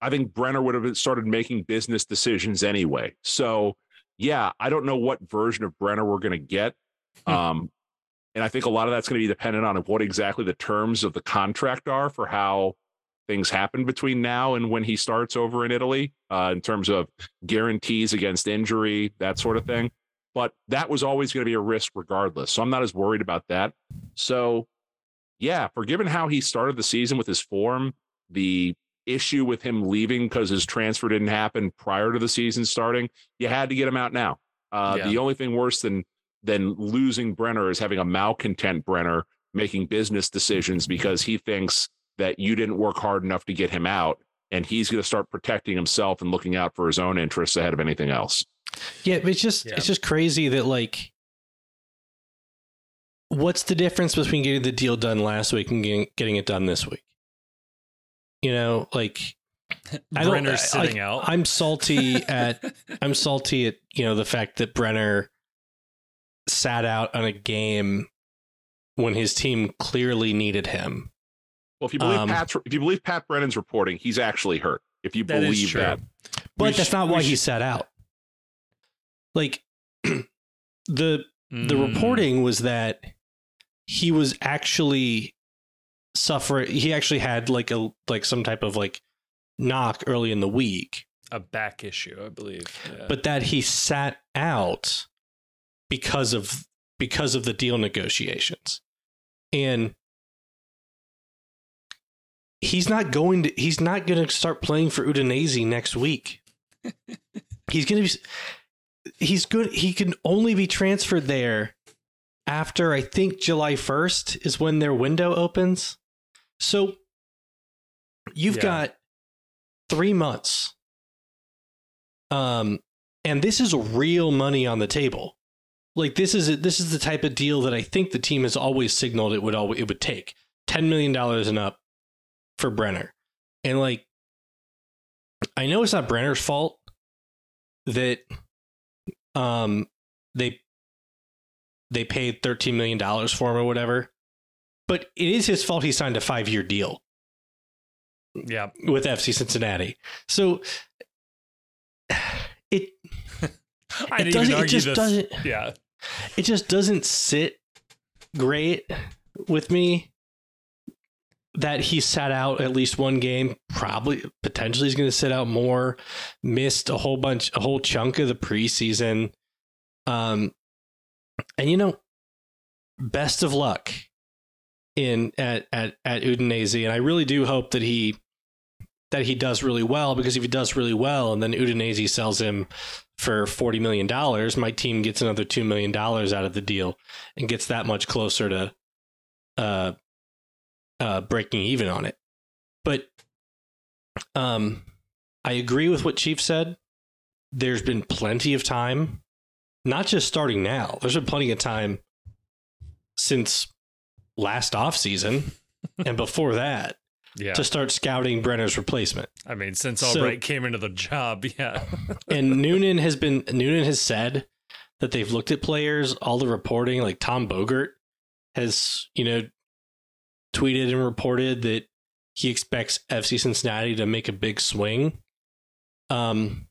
I think Brenner would have started making business decisions anyway. So, yeah, I don't know what version of Brenner we're going to get. Um, and I think a lot of that's going to be dependent on what exactly the terms of the contract are for how things happen between now and when he starts over in Italy, uh, in terms of guarantees against injury, that sort of thing. But that was always going to be a risk regardless. So I'm not as worried about that. So, yeah, for given how he started the season with his form, the issue with him leaving because his transfer didn't happen prior to the season starting, you had to get him out now. Uh, Yeah. The only thing worse than than losing Brenner is having a malcontent Brenner making business decisions because he thinks that you didn't work hard enough to get him out, and he's going to start protecting himself and looking out for his own interests ahead of anything else. Yeah, it's just Yeah. it's just crazy that like what's the difference between getting the deal done last week and getting, getting it done this week? You know, like I don't- Brenner's I- sitting like, out. I'm salty at I'm salty at you know the fact that Brenner sat out on a game when his team clearly needed him. Well, if you believe Um, Pat's, if you believe Pat Brennan's reporting, he's actually hurt. If you That is believe that, But We that's sh- not we why he sat out. Like the the Mm. reporting was that he was actually suffering he actually had like a like some type of like knock early in the week a back issue, I believe. Yeah. but that he sat out because of because of the deal negotiations. And he's not going to he's not going to start playing for Udinese next week. He's going to be he's good he can only be transferred there after i think july 1st is when their window opens. So you've Yeah. got 3 months um and this is real money on the table like this is this is the type of deal that i think the team has always signaled it would always it would take 10 million dollars and up for brenner and like i know it's not brenner's fault that um they they paid 13 million dollars for him or whatever but it is his fault he signed a 5 year deal yeah. with FC Cincinnati. So it I it didn't doesn't even it just this. doesn't Yeah. It just doesn't sit great with me that he sat out at least one game. Probably potentially he's going to sit out more. Missed a whole bunch a whole chunk of the preseason. Um and you know best of luck in at at at Udinese. And I really do hope that he that he does really well because if he does really well and then Udinese sells him for forty million dollars, my team gets another two million dollars out of the deal and gets that much closer to uh uh breaking even on it. But um I agree with what Chief said. There's been plenty of time, not just starting now. There's been plenty of time since last off season and before that Yeah. to start scouting Brenner's replacement. I mean, since So- Albright came into the job, yeah. and Noonan has been Noonan has said that they've looked at players, all the reporting, like Tom Bogert has, you know, tweeted and reported that he expects FC Cincinnati to make a big swing. Um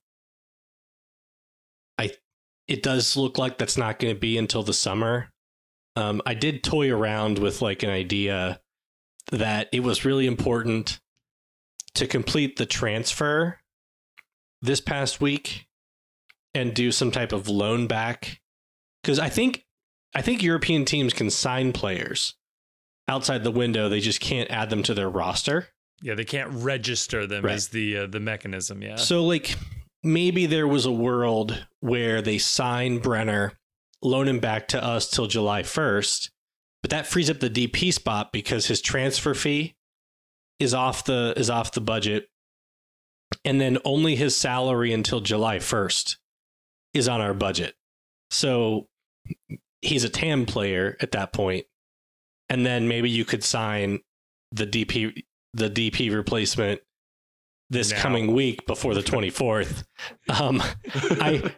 I it does look like that's not going to be until the summer. Um I did toy around with like an idea that it was really important to complete the transfer this past week and do some type of loan back because I think I think European teams can sign players outside the window. They just can't add them to their roster. Yeah, they can't register them Right. as the uh, the mechanism. Yeah. So like maybe there was a world where they sign Brenner, loan him back to us till July 1st, but that frees up the DP spot because his transfer fee is off the is off the budget. And then only his salary until July 1st is on our budget. So he's a TAM player at that. And then maybe you could sign the DP the DP replacement this Now. coming week before the 24th. Um, I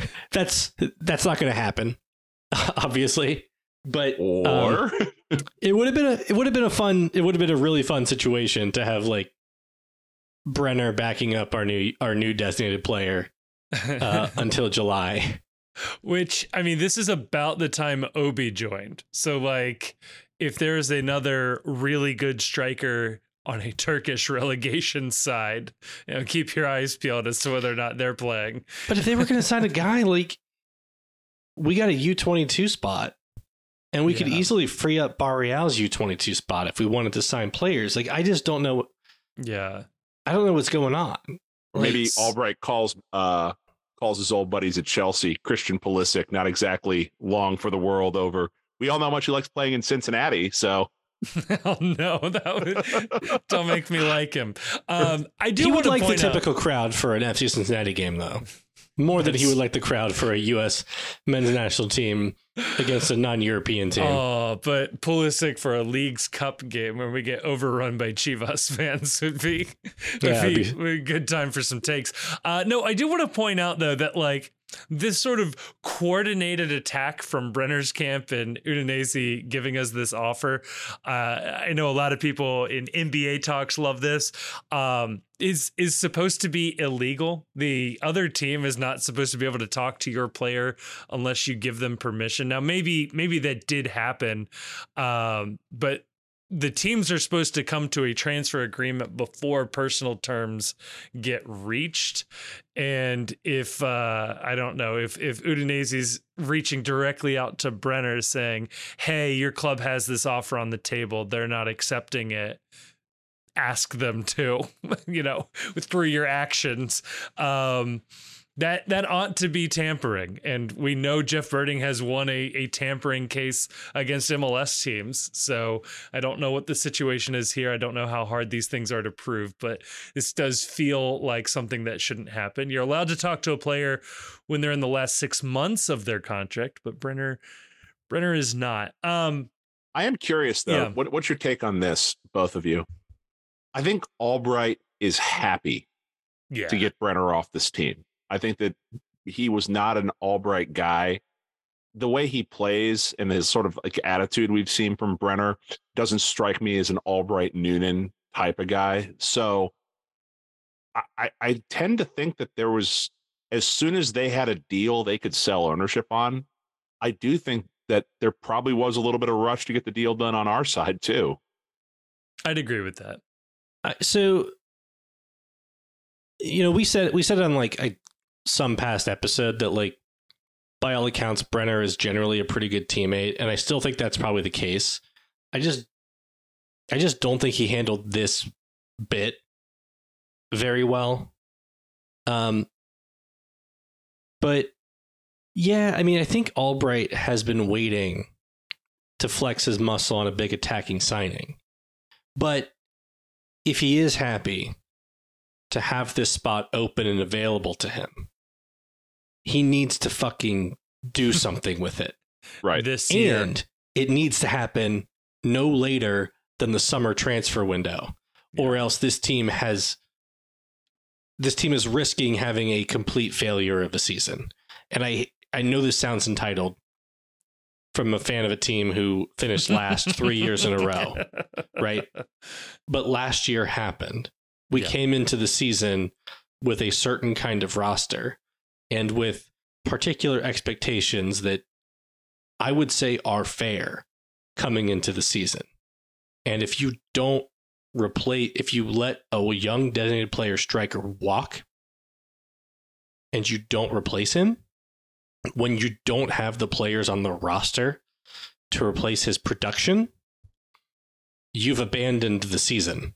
that's that's not going to happen, obviously. But um, it would have been a it would have been a fun it would have been a really fun situation to have like Brenner backing up our new our new designated player uh, until July. Which I mean, this is about the time Obi joined. So like, if there's another really good striker on a Turkish relegation side, you know, keep your eyes peeled as to whether or not they're playing. But if they were going to sign a guy like we got a U twenty two spot, and we could easily free up Barreal's U twenty two spot if we wanted to sign players. Like I just don't know. Yeah. I don't know what's going on. Like, maybe s- Albright calls uh calls his old buddies at Chelsea, Christian Pulisic, not exactly long for the world over. We all know how much he likes playing in Cincinnati, so oh no, that would don't make me like him. Um, I do he want would to like the point out- typical crowd for an FC Cincinnati game, though. More than he would like the crowd for a U.S. men's national team against a non-European team. Oh, but Pulisic for a Leagues Cup game where we get overrun by Chivas fans would be would Yeah, be, would be a good time for some takes. Uh, no, I do want to point out though that like this sort of coordinated attack from Brenner's camp and Udinese giving us this offer. Uh, I know a lot of people in NBA talks love this. Um, is is supposed to be illegal. The other team is not supposed to be able to talk to your player unless you give them permission. Now, maybe maybe that did happen, um, but the teams are supposed to come to a transfer agreement before personal terms get reached. And if uh, I don't know if if Udinese's reaching directly out to Brenner saying, "Hey, your club has this offer on the table. They're not accepting it." Ask them to, you know, through your actions. Um, that that ought to be tampering. And we know jeff berding has won a, a tampering case against mls teams. So i don't know what the situation is here. I don't know how hard these things are to prove but this does feel like something that shouldn't happen. You're allowed to talk to a player when they're in the last six months of their contract but brenner brenner is not. Um i am curious though. Yeah. what, what's your take on this both of you? I think albright is happy yeah. to get Brenner off this team. I think that he was not an Albright guy. The way he plays and his sort of like attitude we've seen from Brenner doesn't strike me as an Albright Noonan type of guy. So I, I, I tend to think that there was as soon as they had a deal they could sell ownership on, I do think that there probably was a little bit of rush to get the deal done on our side too. i'd agree with that I- so you know we said we said on like a, some past episode that like by all accounts brenner is generally a pretty good teammate and i still think that's probably the case. I just i just don't think he handled this bit very well. Um but yeah i mean i think albright has been waiting to flex his muscle on a big attacking signing. But if he is happy to have this spot open and available to him, he needs to fucking do something with it. Right. this year And it needs to happen no later than the summer transfer window, or else this team has this team is risking having a complete failure of a season. And I I know this sounds entitled from a fan of a team who finished last 3 years in a row. right? But last year happened. We Yeah. came into the season with a certain kind of roster and with particular expectations that I would say are fair coming into the season. And if you don't replace, if you let a young designated player striker walk and you don't replace him, when you don't have the players on the roster to replace his production, you've abandoned the season.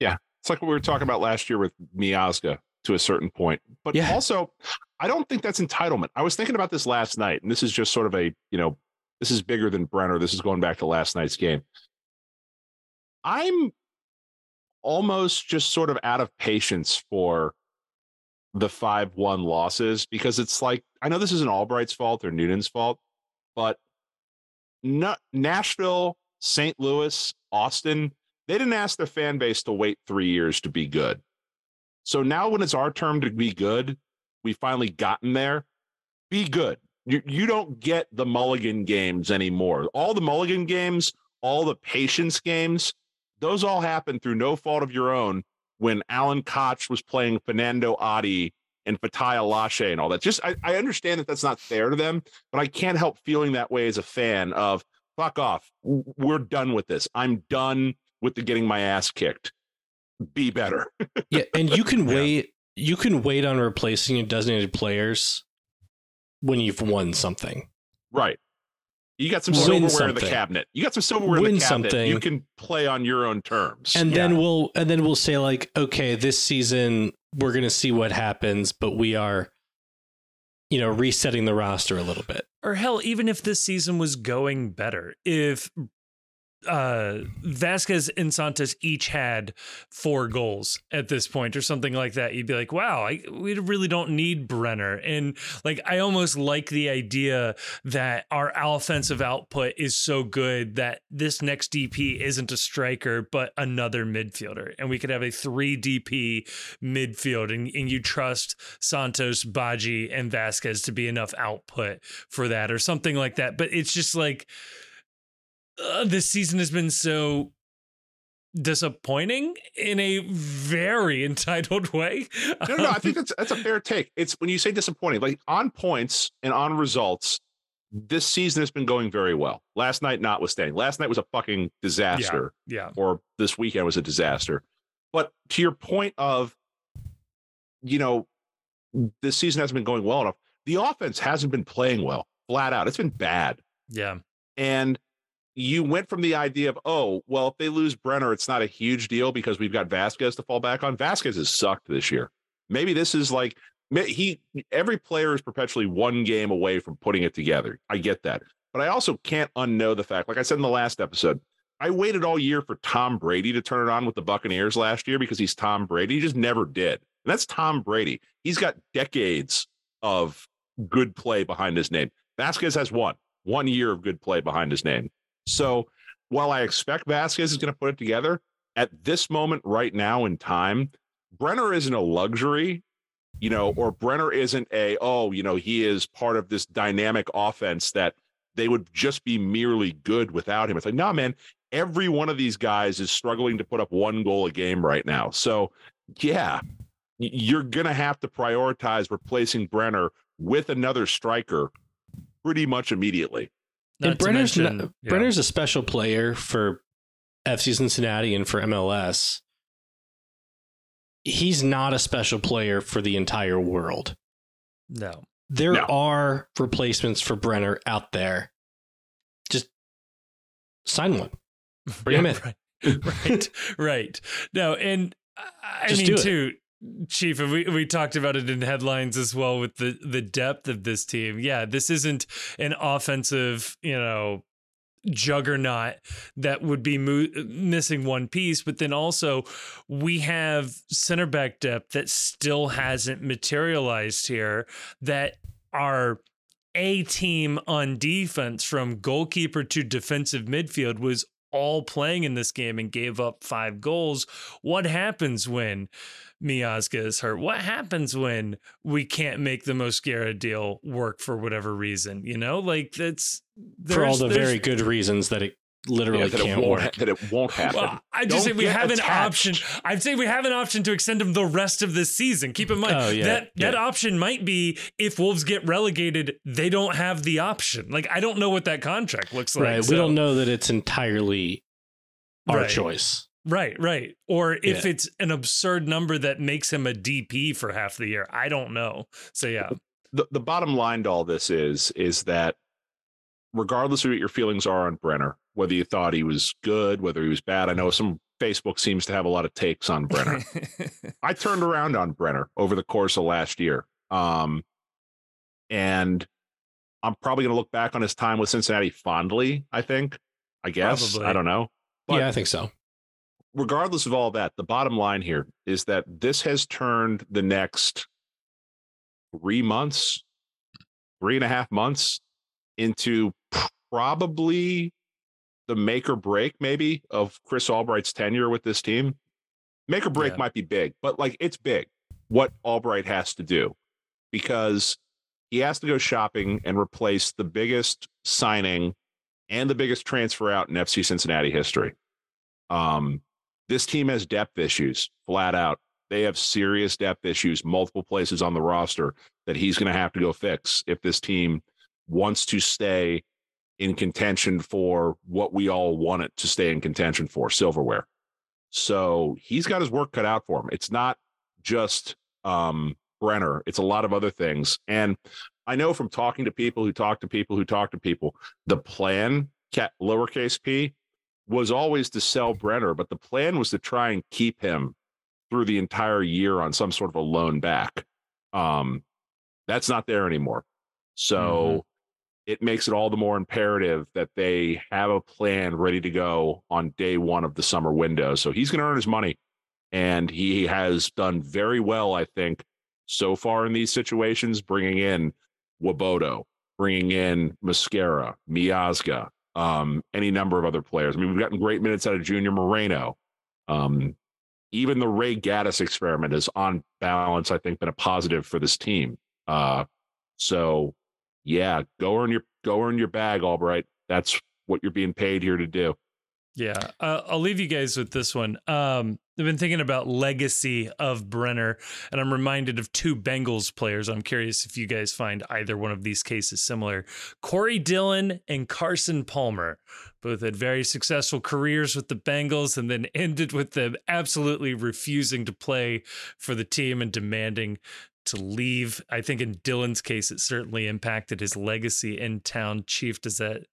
Yeah. It's like what we were talking about last year with Miazga to a certain point. But Yeah. also, I don't think that's entitlement. I was thinking about this last night, and this is just sort of a, you know, this is bigger than Brenner. This is going back to last night's game. I'm almost just sort of out of patience for the 5 1 losses because it's like, I know this isn't Albright's fault or Noonan's fault, but Nashville, St. Louis, Austin, they didn't ask their fan base to wait three years to be good. So now when it's our turn to be good, we finally gotten there. Be good. You, you don't get the mulligan games anymore. All the mulligan games, all the patience games, those all happened through no fault of your own when Alan Koch was playing Fernando Adi and Fatai Alashe and all that. Just I, I understand that that's not fair to them, but I can't help feeling that way as a fan of fuck off. We're done with this. I'm done with the getting my ass kicked. Be better. Yeah, and you can Yeah. wait. You can wait on replacing your designated players when you've won something. right. You got some Win silverware in the cabinet. You got some silverware in the cabinet. something. You can play on your own terms. And Yeah. then we'll and then we'll say like, okay, this season we're gonna see what happens, but we are, you know, resetting the roster a little bit. or hell, even if this season was going better, if uh, Vazquez and Santos each had four goals at this point, or something like that, you'd be like, "Wow, I, we really don't need Brenner." And like, I almost like the idea that our offensive output is so good that this next DP isn't a striker but another midfielder, and we could have a three DP midfield, and, and you trust Santos, Badji, and Vazquez to be enough output for that, or something like that. But it's just like uh, this season has been so disappointing in a very entitled way. No, no, no, I think that's that's a fair take. It's when you say disappointing, like on points and on results, this season has been going very well. Last night, notwithstanding, last night was a fucking disaster, yeah. or this weekend was a disaster. But to your point of, you know, this season hasn't been going well enough. The offense hasn't been playing well, flat out. It's been bad. Yeah. And you went from the idea of, oh, well, if they lose Brenner, it's not a huge deal because we've got Vazquez to fall back on. Vazquez has sucked this year. Maybe this is like he every player is perpetually one game away from putting it together. I get that. But I also can't unknow the fact, like I said in the last episode, I waited all year for Tom Brady to turn it on with the Buccaneers last year because he's Tom Brady. He just never did. And that's Tom Brady. He's got decades of good play behind his name. Vazquez has one, one year of good play behind his name. So while I expect Vazquez is going to put it together, at this moment right now in time, Brenner isn't a luxury, you know, or Brenner isn't a, oh, you know, he is part of this dynamic offense that they would just be merely good without him. It's like, no, nah, man, every one of these guys is struggling to put up one goal a game right now. So, yeah, you're going to have to prioritize replacing Brenner with another striker pretty much immediately. Not and Brenner's mention, not, yeah. Brenner's a special player for FC Cincinnati and for MLS. He's not a special player for the entire world. No. There no. are replacements for Brenner out there. Just sign one. Bring yeah, him in. Right. right. right. No, and I Just mean too, Chief, and we, we talked about it in headlines as well with the the depth of this team. Yeah, this isn't an offensive, you know, juggernaut that would be mo- missing one piece, but then also we have center back depth that still hasn't materialized here that are a team on defense from goalkeeper to defensive midfield was all playing in this game and gave up five goals. What happens when Miazga is hurt? What happens when we can't make the Mosquera deal work for whatever reason? You know, like that's for all the very good reasons that it literally yeah, that can't it work. That it won't happen. Well, I just say we have attached. an option. I'd say we have an option to extend him the rest of this season. Keep in mind oh, yeah, that yeah. that option might be if Wolves get relegated, they don't have the option. Like I don't know what that contract looks like. Right. So. We don't know that it's entirely our right. choice. Right, right. Or if yeah. it's an absurd number that makes him a DP for half the year. I don't know. So yeah. The the bottom line to all this is is that regardless of what your feelings are on Brenner, whether you thought he was good, whether he was bad, I know some Facebook seems to have a lot of takes on Brenner. I turned around on Brenner over the course of last year. Um and I'm probably going to look back on his time with Cincinnati fondly, I think. I guess. Probably. I don't know. But yeah, I think so regardless of all that, the bottom line here is that this has turned the next three months, three and a half months into probably the make or break, maybe, of Chris Albright's tenure with this team. Make or break yeah. might be big, but like it's big what Albright has to do because he has to go shopping and replace the biggest signing and the biggest transfer out in FC Cincinnati history. Um, this team has depth issues flat out. They have serious depth issues, multiple places on the roster that he's going to have to go fix if this team wants to stay in contention for what we all want it to stay in contention for silverware. So he's got his work cut out for him. It's not just um, Brenner, it's a lot of other things. And I know from talking to people who talk to people who talk to people, the plan, lowercase p, was always to sell Brenner, but the plan was to try and keep him through the entire year on some sort of a loan back. Um, that's not there anymore. So it makes it all the more imperative that they have a plan ready to go on day one of the summer window. So he's going to earn his money. And he has done very well, I think, so far in these situations, bringing in Nwobodo, bringing in Mosquera, Miazga, um, any number of other players. I mean, we've gotten great minutes out of Junior Moreno. Um, even the Ray Gaddis experiment is on balance, I think, been a positive for this team. Uh, so yeah, go earn your go earn your bag, Albright. That's what you're being paid here to do. Yeah, uh, I'll leave you guys with this one. Um, I've been thinking about legacy of Brenner, and I'm reminded of two Bengals players. I'm curious if you guys find either one of these cases similar. Corey Dillon and Carson Palmer both had very successful careers with the Bengals, and then ended with them absolutely refusing to play for the team and demanding to leave. I think in Dillon's case, it certainly impacted his legacy in town. Chief, does that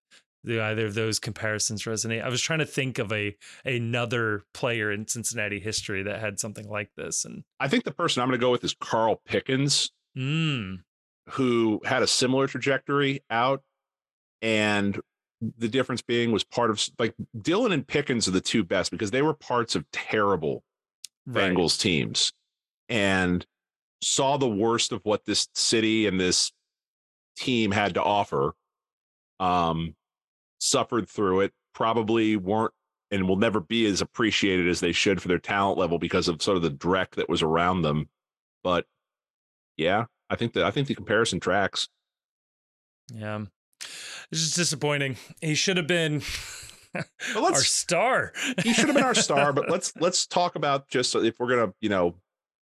do either of those comparisons resonate? I was trying to think of a another player in Cincinnati history that had something like this, and I think the person I'm going to go with is Carl Pickens, mm. who had a similar trajectory out, and the difference being was part of like Dillon and Pickens are the two best because they were parts of terrible right. Bengals teams, and saw the worst of what this city and this team had to offer. Um, suffered through it, probably weren't and will never be as appreciated as they should for their talent level because of sort of the dreck that was around them. But yeah, I think that I think the comparison tracks. Yeah. It's just disappointing. He should have been our star. he should have been our star, but let's let's talk about just if we're gonna, you know,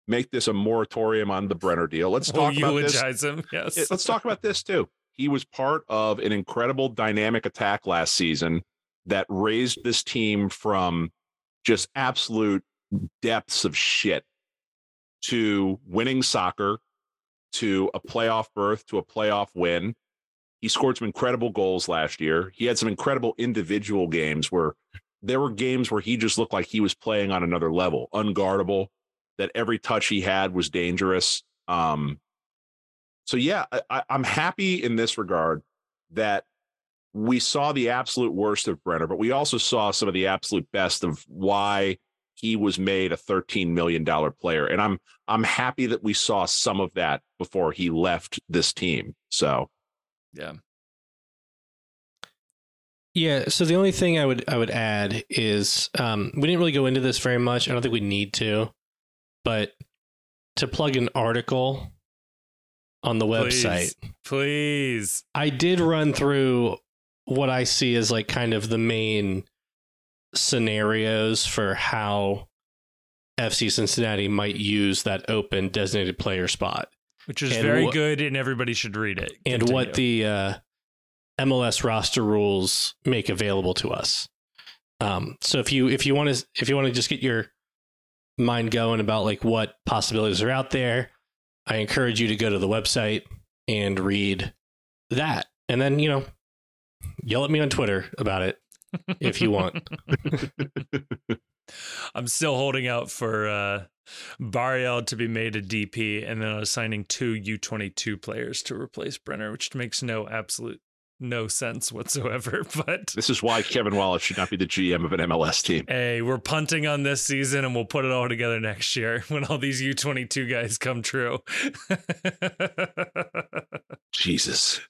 make this a moratorium on the Brenner deal. Let's talk we'll about this. him. Yes. Let's talk about this too. He was part of an incredible dynamic attack last season that raised this team from just absolute depths of shit to winning soccer to a playoff berth to a playoff win. He scored some incredible goals last year. He had some incredible individual games where there were games where he just looked like he was playing on another level, unguardable, that every touch he had was dangerous. Um, so yeah, I, I'm happy in this regard that we saw the absolute worst of Brenner, but we also saw some of the absolute best of why he was made a 13 million dollar player. And i'm i'm happy that we saw some of that before he left this team. So yeah. Yeah so the only thing i would i would add is um we didn't really go into this very much. I don't think we need to but to plug an article on the please, website. Please. I did run through what I see as like kind of the main scenarios for how FC Cincinnati might use that open designated player spot. Which is and very wh- good and everybody should read it. Continue. And what the uh, MLS roster rules make available to us. Um, so if you if you want to if you want to just get your mind going about like what possibilities are out there, I encourage you to go to the website and read that. And then, you know, yell at me on Twitter about it if you want. I'm still holding out for uh Barreal to be made a DP and then assigning two U22 players to replace Brenner, which makes no absolute no sense whatsoever. But this is why Kevin Wallace should not be the GM of an MLS team. Hey, we're punting on this season and we'll put it all together next year when all these U22 guys come true. Jesus.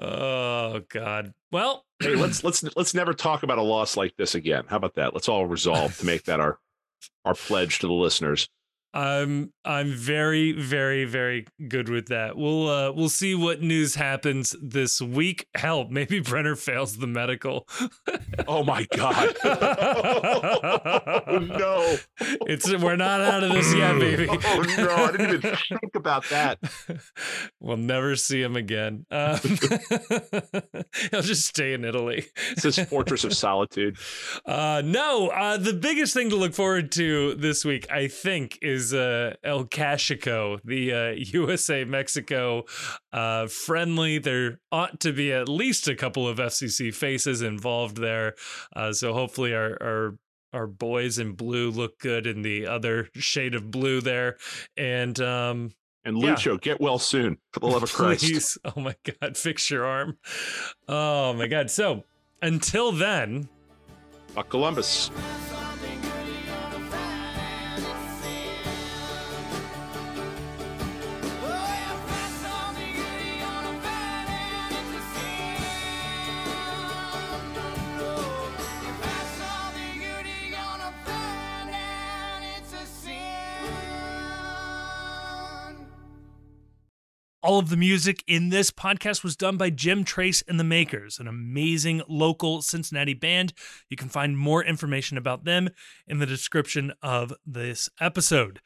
oh God. Well, hey, let's let's let's never talk about a loss like this again. How about that? Let's all resolve to make that our our pledge to the listeners. I'm I'm very very very good with that. We'll uh we'll see what news happens this week. Help, maybe Brenner fails the medical. oh my god. oh, no. It's we're not out of this yet, baby. oh no, I didn't even think about that. we'll never see him again. Um, he'll just stay in Italy. It's this fortress of solitude. Uh no, uh the biggest thing to look forward to this week, I think, is is uh, El Cachico, the uh, USA Mexico uh, friendly. There ought to be at least a couple of FCC faces involved there. Uh, so hopefully our, our our boys in blue look good in the other shade of blue there. And um, And Yeah. Get well soon. For the love of Christ. Please. Oh my God, fix your arm. Oh my God. So until then, Fuck Columbus. All of the music in this podcast was done by Jim Trace and the Makers, an amazing local Cincinnati band. You can find more information about them in the description of this episode.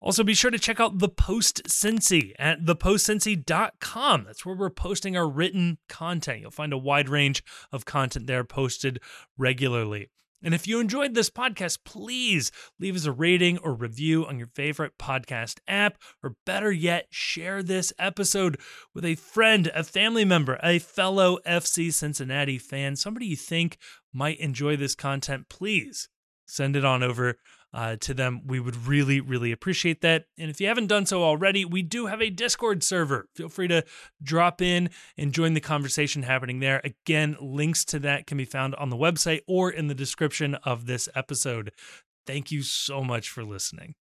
Also, be sure to check out The Post Cincy at thepostcincy.com. That's where we're posting our written content. You'll find a wide range of content there posted regularly. And if you enjoyed this podcast, please leave us a rating or review on your favorite podcast app, or better yet, share this episode with a friend, a family member, a fellow FC Cincinnati fan, somebody you think might enjoy this content. Please send it on over uh, to them. We would really, really appreciate that. And if you haven't done so already, we do have a Discord server. Feel free to drop in and join the conversation happening there. Again, links to that can be found on the website or in the description of this episode. Thank you so much for listening.